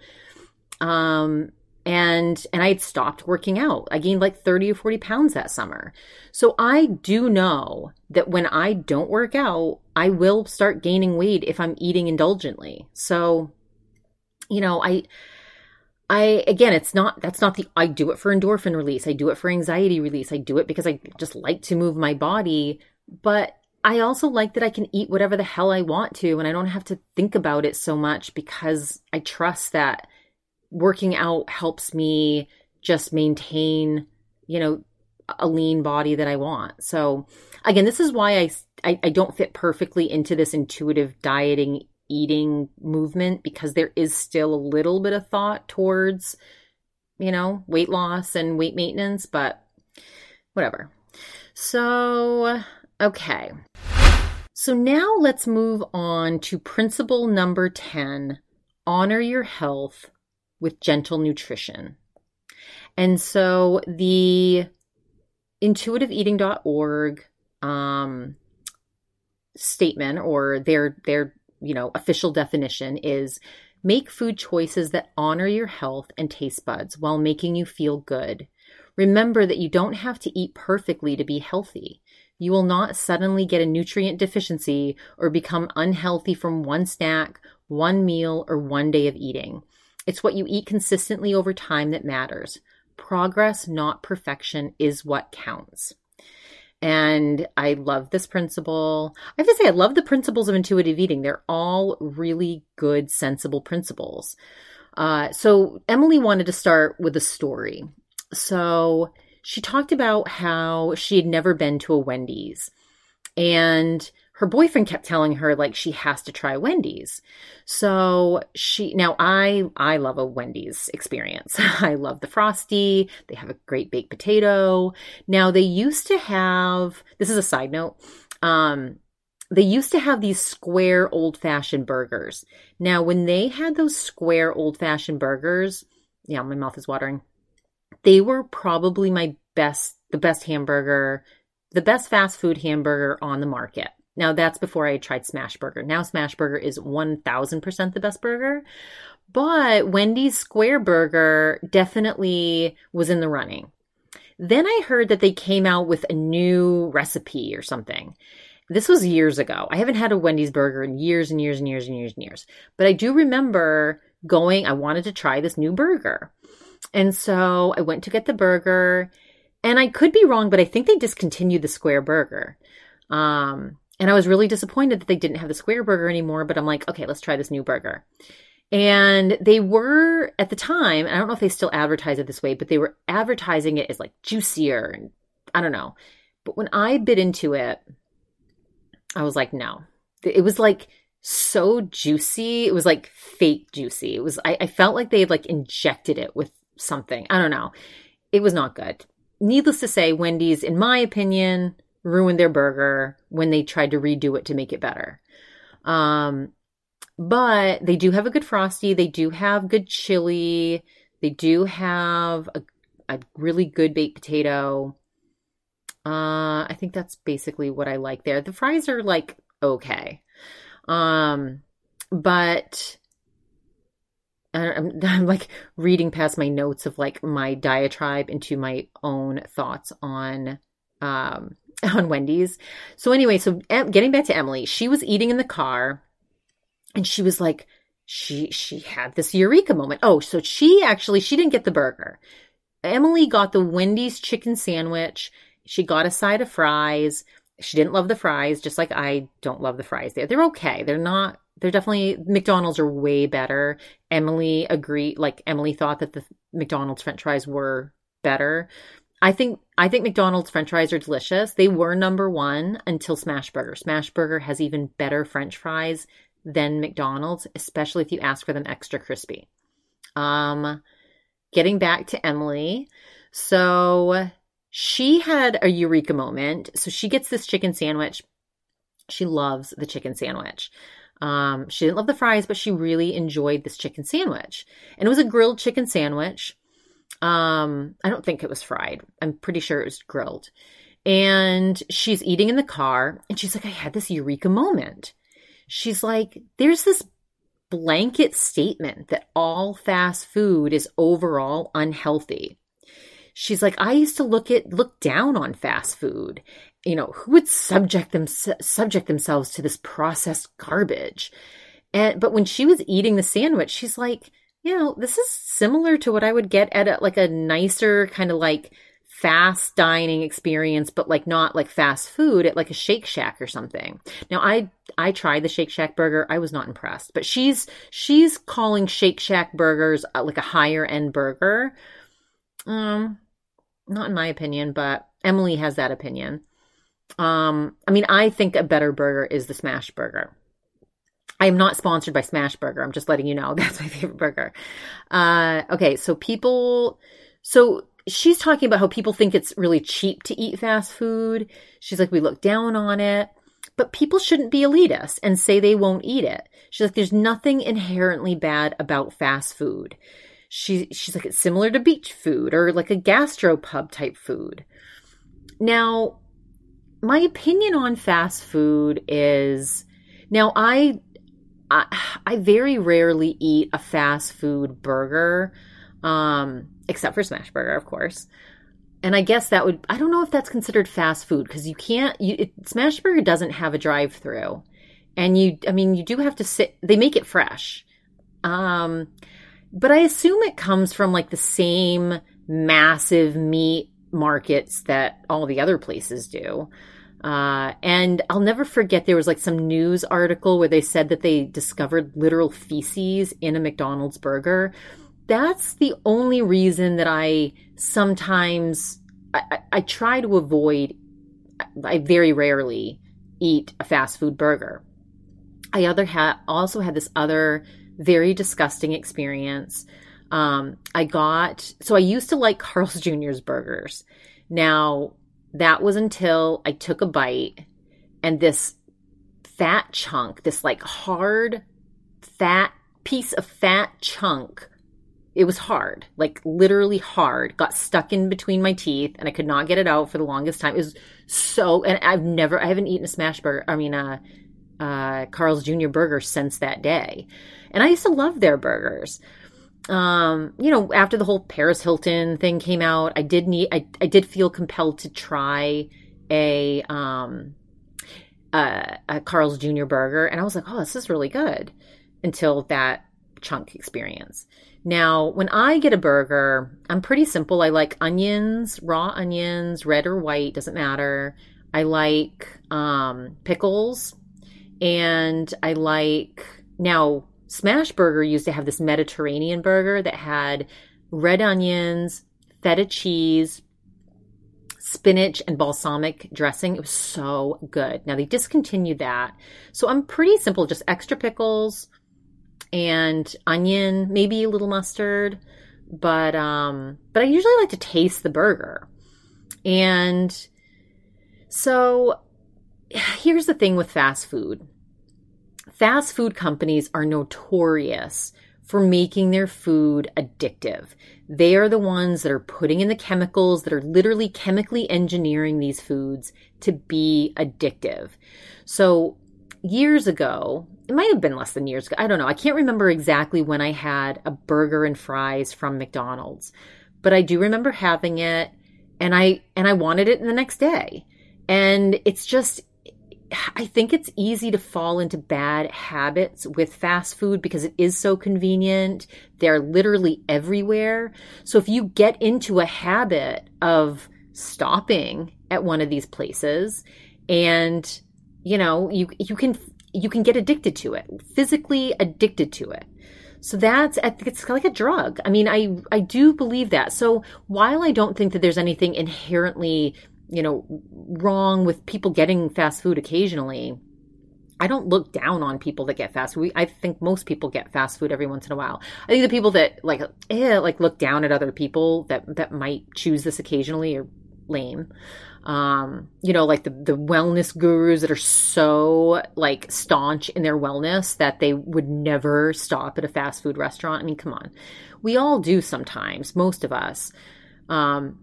Um, and and I had stopped working out. I gained like 30 or 40 pounds that summer. So I do know that when I don't work out, I will start gaining weight if I'm eating indulgently. So you know, I I again, it's not that's not the I do it for endorphin release. I do it for anxiety release. I do it because I just like to move my body, but I also like that I can eat whatever the hell I want to and I don't have to think about it so much because I trust that working out helps me just maintain, you know, a lean body that I want. So again, this is why I, I, I don't fit perfectly into this intuitive dieting eating movement because there is still a little bit of thought towards, you know, weight loss and weight maintenance, but whatever. So, okay. So now let's move on to principle number 10 honor your health with gentle nutrition. And so the intuitiveeating.org um, statement or their their you know official definition is make food choices that honor your health and taste buds while making you feel good. Remember that you don't have to eat perfectly to be healthy. You will not suddenly get a nutrient deficiency or become unhealthy from one snack, one meal, or one day of eating. It's what you eat consistently over time that matters. Progress, not perfection, is what counts. And I love this principle. I have to say, I love the principles of intuitive eating. They're all really good, sensible principles. Uh, so, Emily wanted to start with a story. So, she talked about how she had never been to a Wendy's. And her boyfriend kept telling her like she has to try Wendy's. So she now I I love a Wendy's experience. I love the frosty. They have a great baked potato. Now they used to have this is a side note. Um they used to have these square old fashioned burgers. Now when they had those square old fashioned burgers, yeah, my mouth is watering. They were probably my best the best hamburger, the best fast food hamburger on the market. Now that's before I tried Smashburger. Now Smashburger is 1000% the best burger. But Wendy's Square Burger definitely was in the running. Then I heard that they came out with a new recipe or something. This was years ago. I haven't had a Wendy's burger in years and years and years and years and years. But I do remember going, I wanted to try this new burger. And so I went to get the burger. And I could be wrong, but I think they discontinued the square burger. Um, and I was really disappointed that they didn't have the square burger anymore, but I'm like, okay, let's try this new burger. And they were at the time, I don't know if they still advertise it this way, but they were advertising it as like juicier and I don't know. But when I bit into it, I was like, no. It was like so juicy. It was like fake juicy. It was I, I felt like they had like injected it with something. I don't know. It was not good. Needless to say, Wendy's, in my opinion, ruined their burger when they tried to redo it to make it better. Um, but they do have a good frosty. They do have good chili. They do have a, a really good baked potato. Uh, I think that's basically what I like there. The fries are like okay. Um, but I'm, I'm like reading past my notes of like my diatribe into my own thoughts on um on Wendy's. So anyway, so getting back to Emily, she was eating in the car and she was like she she had this eureka moment. Oh, so she actually she didn't get the burger. Emily got the Wendy's chicken sandwich. She got a side of fries. She didn't love the fries, just like I don't love the fries there. They're okay. They're not they're definitely McDonald's are way better. Emily agreed like Emily thought that the McDonald's french fries were better. I think I think McDonald's french fries are delicious. They were number 1 until Smash Burger. Smash Burger has even better french fries than McDonald's, especially if you ask for them extra crispy. Um getting back to Emily. So she had a eureka moment. So she gets this chicken sandwich. She loves the chicken sandwich. Um, she didn't love the fries, but she really enjoyed this chicken sandwich. And it was a grilled chicken sandwich. Um, I don't think it was fried. I'm pretty sure it was grilled. And she's eating in the car and she's like, I had this eureka moment. She's like, there's this blanket statement that all fast food is overall unhealthy. She's like, I used to look at look down on fast food. You know, who would subject them subject themselves to this processed garbage? And but when she was eating the sandwich, she's like, you know, this is similar to what I would get at a, like a nicer kind of like fast dining experience, but like not like fast food at like a Shake Shack or something. Now I I tried the Shake Shack burger. I was not impressed, but she's she's calling Shake Shack burgers uh, like a higher end burger. Um, not in my opinion, but Emily has that opinion. Um, I mean, I think a better burger is the Smash Burger. I am not sponsored by Smash Burger. I'm just letting you know that's my favorite burger. Uh, okay, so people, so she's talking about how people think it's really cheap to eat fast food. She's like, we look down on it, but people shouldn't be elitist and say they won't eat it. She's like, there's nothing inherently bad about fast food. She, she's like, it's similar to beach food or like a gastropub type food. Now, my opinion on fast food is now I, I, I very rarely eat a fast food burger. Um, except for Smash Burger, of course. And I guess that would I don't know if that's considered fast food because you can't you it, Smash Burger doesn't have a drive-through. And you I mean you do have to sit they make it fresh. Um but I assume it comes from like the same massive meat markets that all the other places do. Uh, and I'll never forget there was like some news article where they said that they discovered literal feces in a McDonald's burger that's the only reason that I sometimes I, I, I try to avoid. I very rarely eat a fast food burger. I other ha- also had this other very disgusting experience. Um, I got so I used to like Carl's Jr.'s burgers. Now that was until I took a bite and this fat chunk, this like hard fat piece of fat chunk it was hard, like literally hard, got stuck in between my teeth and I could not get it out for the longest time. It was so, and I've never, I haven't eaten a smash burger, I mean, uh, uh, Carl's Jr. burger since that day. And I used to love their burgers. Um, you know, after the whole Paris Hilton thing came out, I did need, I, I did feel compelled to try a, um, uh, a Carl's Jr. burger. And I was like, oh, this is really good until that chunk experience. Now, when I get a burger, I'm pretty simple. I like onions, raw onions, red or white, doesn't matter. I like um, pickles, and I like now Smash Burger used to have this Mediterranean burger that had red onions, feta cheese, spinach, and balsamic dressing. It was so good. Now they discontinued that. So I'm pretty simple, just extra pickles, and onion, maybe a little mustard, but um but I usually like to taste the burger. And so here's the thing with fast food. Fast food companies are notorious for making their food addictive. They are the ones that are putting in the chemicals that are literally chemically engineering these foods to be addictive. So years ago, it might have been less than years ago. I don't know. I can't remember exactly when I had a burger and fries from McDonald's, but I do remember having it and I and I wanted it the next day. And it's just I think it's easy to fall into bad habits with fast food because it is so convenient. They're literally everywhere. So if you get into a habit of stopping at one of these places and you know, you you can you can get addicted to it, physically addicted to it. So that's it's like a drug. I mean, I I do believe that. So while I don't think that there's anything inherently, you know, wrong with people getting fast food occasionally, I don't look down on people that get fast food. I think most people get fast food every once in a while. I think the people that like eh, like look down at other people that that might choose this occasionally are lame. Um, you know, like the the wellness gurus that are so like staunch in their wellness that they would never stop at a fast food restaurant. I mean, come on. We all do sometimes, most of us. Um,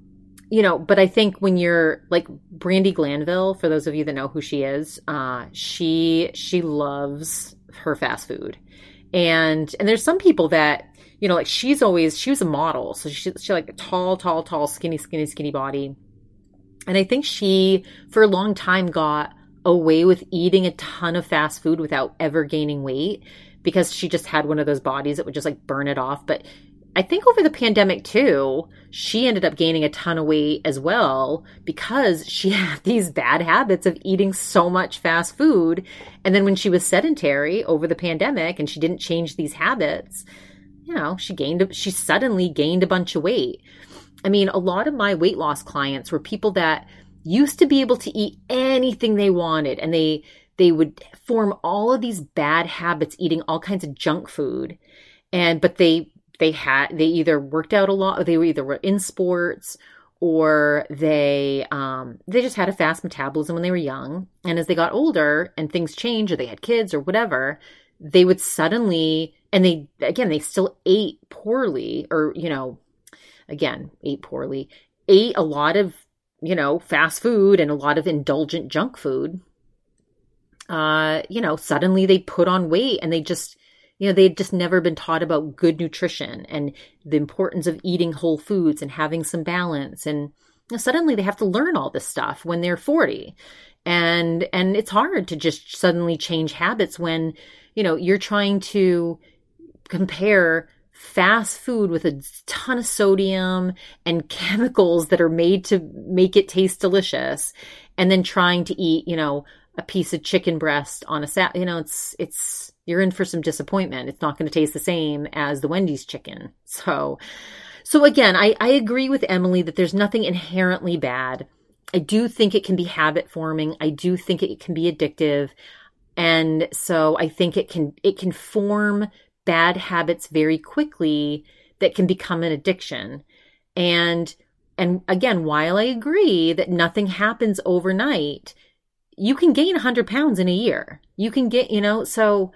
you know, but I think when you're like Brandi Glanville, for those of you that know who she is, uh, she she loves her fast food, and and there's some people that you know, like she's always she was a model, so she she like a tall, tall, tall, skinny, skinny, skinny body, and I think she for a long time got away with eating a ton of fast food without ever gaining weight because she just had one of those bodies that would just like burn it off. But I think over the pandemic too, she ended up gaining a ton of weight as well because she had these bad habits of eating so much fast food. And then when she was sedentary over the pandemic and she didn't change these habits, you know, she gained, she suddenly gained a bunch of weight. I mean, a lot of my weight loss clients were people that used to be able to eat anything they wanted and they, they would form all of these bad habits eating all kinds of junk food and but they they had they either worked out a lot they were either were in sports or they um, they just had a fast metabolism when they were young. And as they got older and things changed or they had kids or whatever they would suddenly and they again they still ate poorly or you know again ate poorly ate a lot of you know fast food and a lot of indulgent junk food. Uh you know suddenly they put on weight and they just you know, they had just never been taught about good nutrition and the importance of eating whole foods and having some balance. And you know, suddenly they have to learn all this stuff when they're 40. And, and it's hard to just suddenly change habits when, you know, you're trying to compare fast food with a ton of sodium and chemicals that are made to make it taste delicious and then trying to eat, you know, a piece of chicken breast on a sat, you know, it's, it's, you're in for some disappointment. It's not going to taste the same as the Wendy's chicken. So, so again, I, I agree with Emily that there's nothing inherently bad. I do think it can be habit forming. I do think it can be addictive. And so I think it can, it can form bad habits very quickly that can become an addiction. And, and again, while I agree that nothing happens overnight, you can gain 100 pounds in a year. You can get, you know, so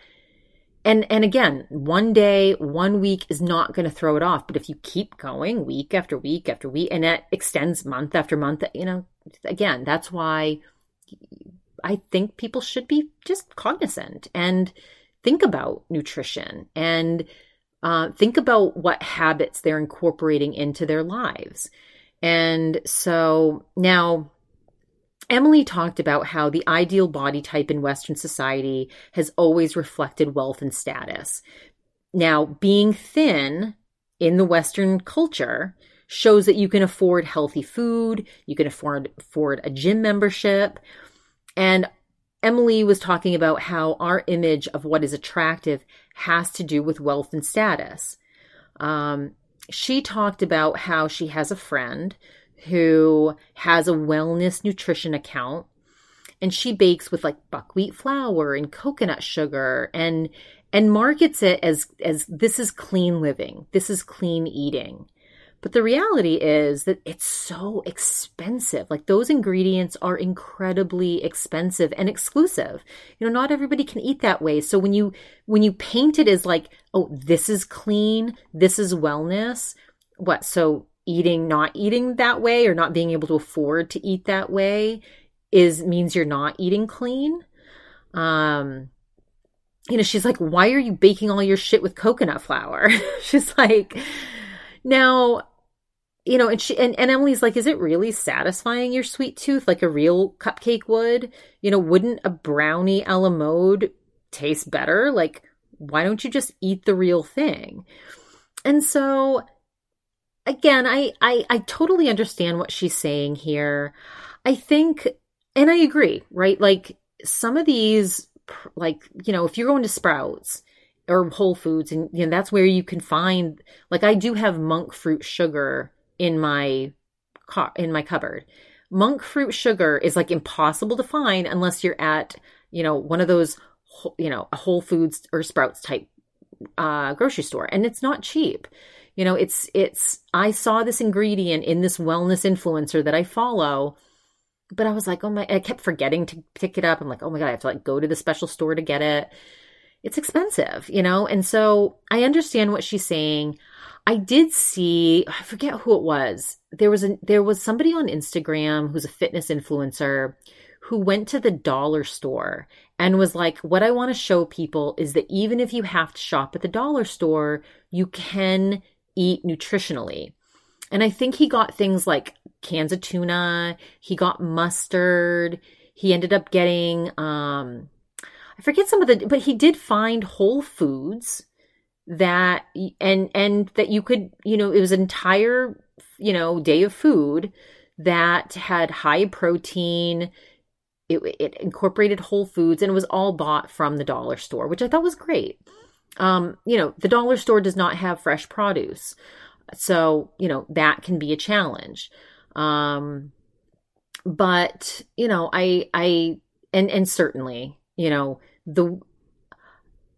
and and again one day one week is not going to throw it off but if you keep going week after week after week and it extends month after month you know again that's why i think people should be just cognizant and think about nutrition and uh, think about what habits they're incorporating into their lives. And so now Emily talked about how the ideal body type in Western society has always reflected wealth and status. Now, being thin in the Western culture shows that you can afford healthy food, you can afford, afford a gym membership. And Emily was talking about how our image of what is attractive has to do with wealth and status. Um, she talked about how she has a friend who has a wellness nutrition account and she bakes with like buckwheat flour and coconut sugar and and markets it as as this is clean living. This is clean eating. But the reality is that it's so expensive. Like those ingredients are incredibly expensive and exclusive. You know not everybody can eat that way. So when you when you paint it as like oh this is clean this is wellness what so eating not eating that way or not being able to afford to eat that way is means you're not eating clean. Um you know she's like why are you baking all your shit with coconut flour? She's like now you know and she and, and emily's like is it really satisfying your sweet tooth like a real cupcake would? You know wouldn't a brownie a la mode taste better? Like why don't you just eat the real thing? And so again, I, I, I totally understand what she's saying here. I think, and I agree, right? Like some of these, like, you know, if you're going to Sprouts or Whole Foods and, you know, that's where you can find, like, I do have monk fruit sugar in my car, in my cupboard. Monk fruit sugar is like impossible to find unless you're at you know, one of those, you know, a Whole Foods or Sprouts type uh, grocery store, and it's not cheap. You know, it's it's. I saw this ingredient in this wellness influencer that I follow, but I was like, oh my! I kept forgetting to pick it up. I'm like, oh my god, I have to like go to the special store to get it. It's expensive, you know, and so I understand what she's saying. I did see, I forget who it was. There was a there was somebody on Instagram who's a fitness influencer who went to the dollar store and was like, What I want to show people is that even if you have to shop at the dollar store, you can eat nutritionally. And I think he got things like cans of tuna, he got mustard, he ended up getting um I forget some of the but he did find whole foods that and and that you could, you know, it was an entire, you know, day of food that had high protein, it, it incorporated whole foods and it was all bought from the dollar store, which I thought was great. Um, you know, the dollar store does not have fresh produce. So, you know, that can be a challenge. Um, but, you know, I, I, and, and certainly, you know, the,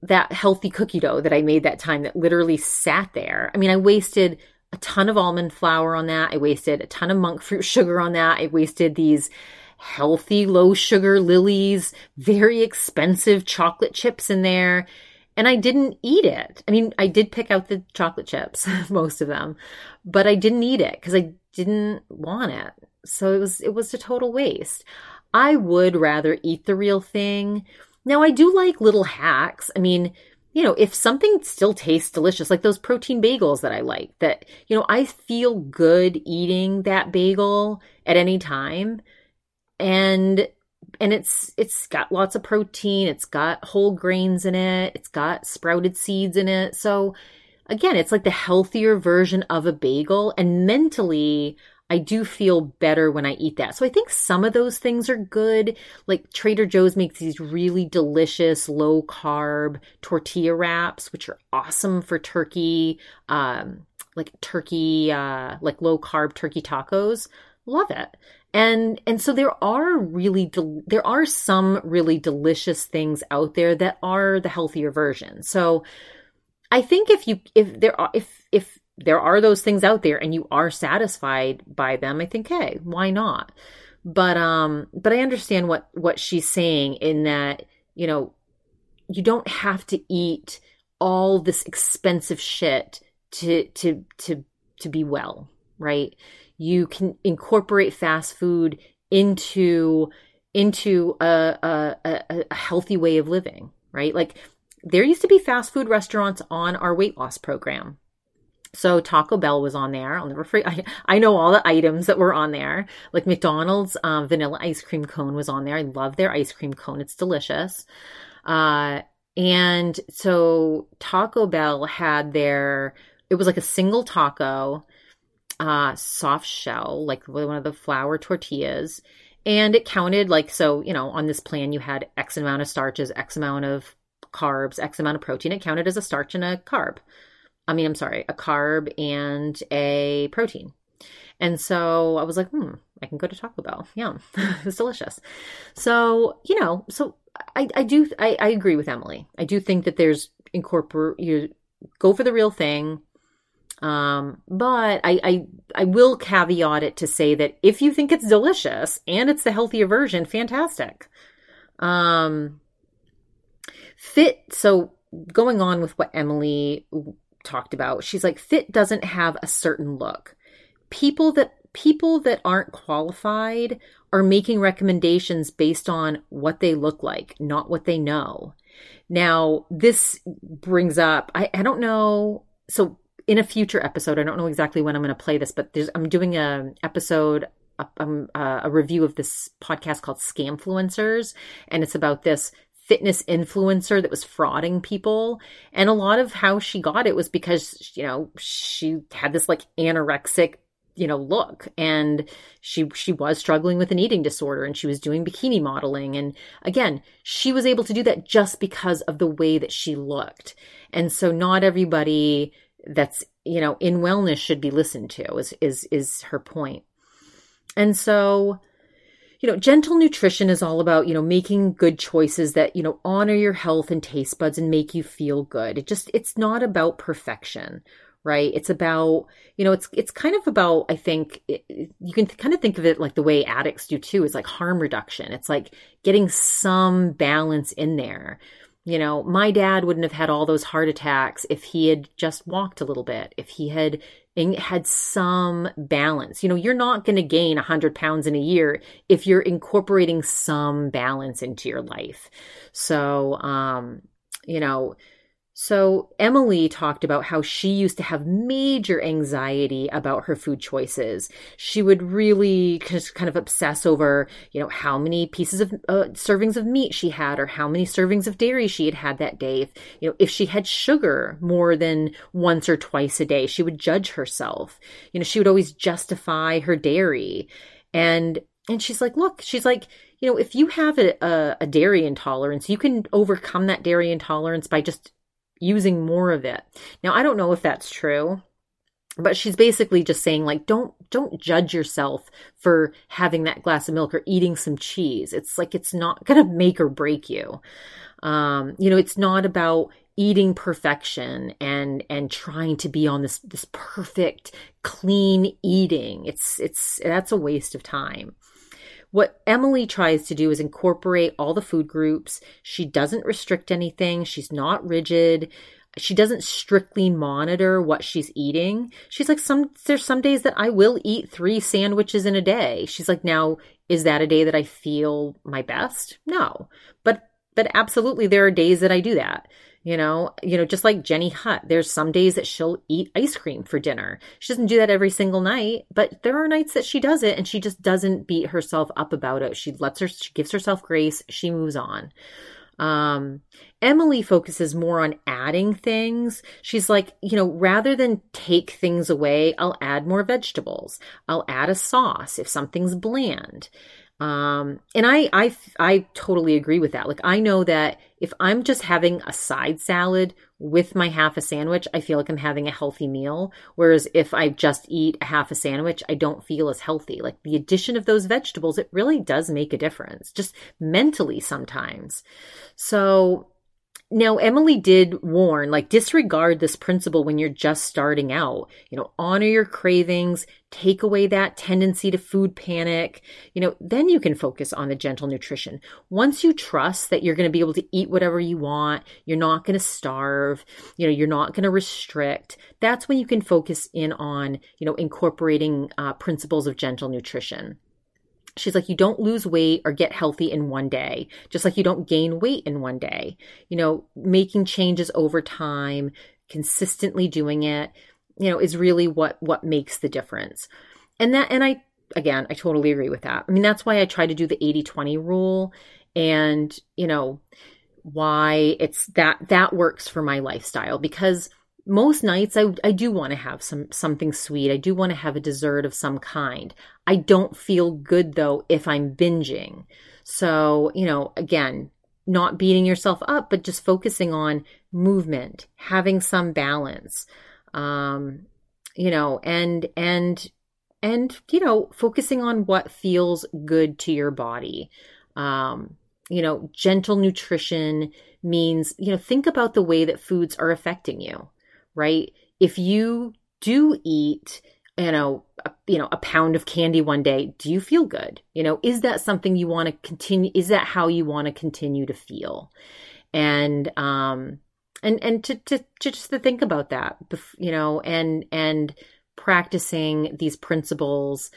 that healthy cookie dough that I made that time that literally sat there. I mean, I wasted a ton of almond flour on that. I wasted a ton of monk fruit sugar on that. I wasted these healthy, low sugar Lily's, very expensive chocolate chips in there. And I didn't eat it. I mean, I did pick out the chocolate chips, most of them, but I didn't eat it because I didn't want it. So it was, it was a total waste. I would rather eat the real thing. Now I do like little hacks. I mean, you know, if something still tastes delicious, like those protein bagels that I like, that, you know, I feel good eating that bagel at any time and and it's it's got lots of protein it's got whole grains in it it's got sprouted seeds in it so again it's like the healthier version of a bagel and mentally I do feel better when I eat that. So I think some of those things are good. Like Trader Joe's makes these really delicious low carb tortilla wraps, which are awesome for turkey, um, like turkey, uh, like low carb turkey tacos. Love it and and so there are really del- there are some really delicious things out there that are the healthier version. So i think if you if there are if if there are those things out there and you are satisfied by them i think hey why not? But um but i understand what what she's saying in that you know you don't have to eat all this expensive shit to to to to be well right you can incorporate fast food into into a, a, a healthy way of living, right? Like there used to be fast food restaurants on our weight loss program. So Taco Bell was on there. I'll never forget. I, I know all the items that were on there. Like McDonald's um, vanilla ice cream cone was on there. I love their ice cream cone. It's delicious. Uh, and so Taco Bell had their, it was like a single taco uh, soft shell, like one of the flour tortillas. And it counted like, so, you know, on this plan, you had X amount of starches, X amount of carbs, X amount of protein. It counted as a starch and a carb. I mean, I'm sorry, a carb and a protein. And so I was like, hmm, I can go to Taco Bell. Yum. it's delicious. So, you know, so I, I do, I, I agree with Emily. I do think that there's incorporate, you go for the real thing um, but I, I, I will caveat it to say that if you think it's delicious and it's the healthier version, fantastic. Um, fit. So going on with what Emily talked about, she's like, fit doesn't have a certain look. People that people that aren't qualified are making recommendations based on what they look like, not what they know. Now, this brings up, I, I don't know. So in a future episode, I don't know exactly when I'm going to play this, but I'm doing a episode, a, um, a review of this podcast called Scamfluencers, and it's about this fitness influencer that was frauding people. And a lot of how she got it was because, you know, she had this like anorexic you know look and she she was struggling with an eating disorder and she was doing bikini modeling and again she was able to do that just because of the way that she looked and so not everybody that's you know in wellness should be listened to is is is her point and so you know, gentle nutrition is all about, you know, making good choices that, you know, honor your health and taste buds and make you feel good. It just, it's not about perfection, right? It's about, you know, it's, it's kind of about, I think, it, you can kind of think of it like the way addicts do too, is like harm reduction. It's like getting some balance in there. You know, my dad wouldn't have had all those heart attacks if he had just walked a little bit, if he had had some balance. You know, you're not going to gain 100 pounds in a year if you're incorporating some balance into your life. So, um, you know, so, Emily talked about how she used to have major anxiety about her food choices. She would really just kind of obsess over, you know, how many pieces of uh, servings of meat she had or how many servings of dairy she had had that day. If, you know, if she had sugar more than once or twice a day, she would judge herself. You know, she would always justify her dairy. And and she's like, look, she's like, you know, if you have a, a, a dairy intolerance, you can overcome that dairy intolerance by just using more of it. Now, I don't know if that's true, but she's basically just saying like don't don't judge yourself for having that glass of milk or eating some cheese. It's like it's not going to make or break you. Um, you know, it's not about eating perfection and and trying to be on this this perfect clean eating. It's it's that's a waste of time. What Emily tries to do is incorporate all the food groups. She doesn't restrict anything. She's not rigid. She doesn't strictly monitor what she's eating. She's like, some, there's some days that I will eat three sandwiches in a day. She's like, now, is that a day that I feel my best? No. But, but absolutely there are days that I do that. You know, you know, just like Jenny Hutt, there's some days that she'll eat ice cream for dinner. She doesn't do that every single night, but there are nights that she does it and she just doesn't beat herself up about it. She lets her, she gives herself grace. She moves on. Um, Emily focuses more on adding things. She's like, you know, rather than take things away, I'll add more vegetables. I'll add a sauce if something's bland. Um, and I, I, I totally agree with that. Like, I know that if I'm just having a side salad with my half a sandwich, I feel like I'm having a healthy meal. Whereas if I just eat a half a sandwich, I don't feel as healthy. Like the addition of those vegetables, it really does make a difference, just mentally sometimes. So now, Emily did warn, like, disregard this principle when you're just starting out. You know, honor your cravings, take away that tendency to food panic. You know, then you can focus on the gentle nutrition. Once you trust that you're going to be able to eat whatever you want, you're not going to starve, you know, you're not going to restrict, that's when you can focus in on, you know, incorporating uh, principles of gentle nutrition. She's like, you don't lose weight or get healthy in one day, just like you don't gain weight in one day. You know, making changes over time, consistently doing it, you know, is really what what makes the difference. And that and I again, I totally agree with that. I mean, that's why I try to do the 80-20 rule and, you know, why it's that that works for my lifestyle because most nights I, I do want to have some something sweet. I do want to have a dessert of some kind. I don't feel good though if I'm binging. So, you know, again, not beating yourself up, but just focusing on movement, having some balance. Um, you know, and and and you know, focusing on what feels good to your body. Um, you know, gentle nutrition means, you know, think about the way that foods are affecting you right? If you do eat, you know, a, you know, a pound of candy one day, do you feel good? You know, is that something you want to continue? Is that how you want to continue to feel? And, um, and, and to, to, to just to think about that, you know, and, and practicing these principles,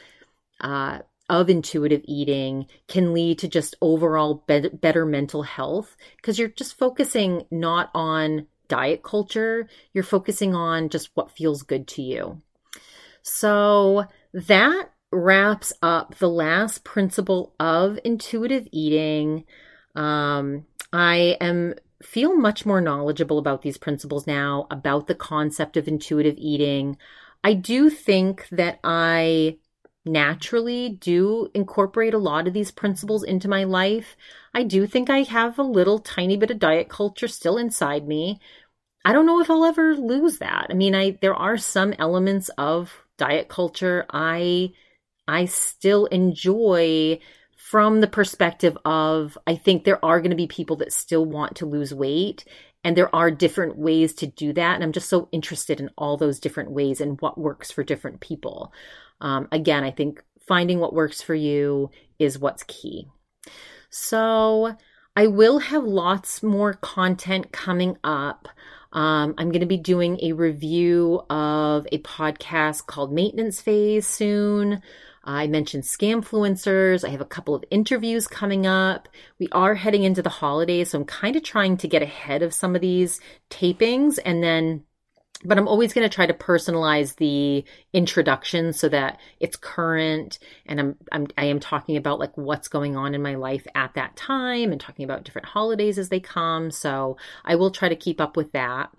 uh, of intuitive eating can lead to just overall be- better mental health because you're just focusing not on diet culture, you're focusing on just what feels good to you. So that wraps up the last principle of intuitive eating. Um, I am feel much more knowledgeable about these principles now, about the concept of intuitive eating. I do think that I naturally do incorporate a lot of these principles into my life. I do think I have a little tiny bit of diet culture still inside me, I don't know if I'll ever lose that. I mean, I there are some elements of diet culture I I still enjoy from the perspective of I think there are going to be people that still want to lose weight and there are different ways to do that. And I'm just so interested in all those different ways and what works for different people. Um, again, I think finding what works for you is what's key. So I will have lots more content coming up. Um, I'm going to be doing a review of a podcast called Maintenance Phase soon. I mentioned scamfluencers. I have a couple of interviews coming up. We are heading into the holidays, so I'm kind of trying to get ahead of some of these tapings and then but I'm always going to try to personalize the introduction so that it's current and I'm, I'm I am talking about like what's going on in my life at that time and talking about different holidays as they come. So I will try to keep up with that.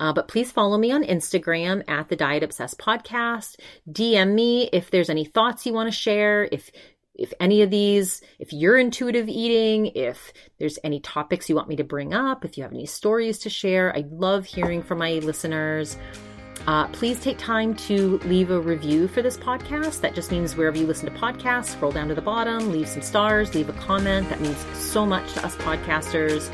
Uh, but please follow me on Instagram at the Diet Obsessed Podcast. DM me if there's any thoughts you want to share. If if any of these, if you're intuitive eating, if there's any topics you want me to bring up, if you have any stories to share, I love hearing from my listeners. Uh, please take time to leave a review for this podcast. That just means wherever you listen to podcasts, scroll down to the bottom, leave some stars, leave a comment. That means so much to us podcasters.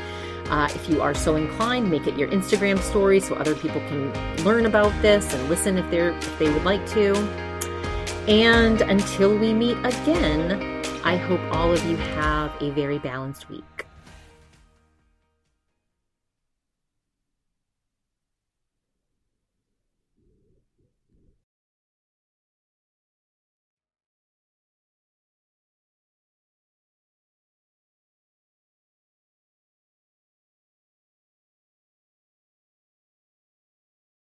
Uh, if you are so inclined, make it your Instagram story so other people can learn about this and listen if they're if they would like to. And until we meet again, I hope all of you have a very balanced week.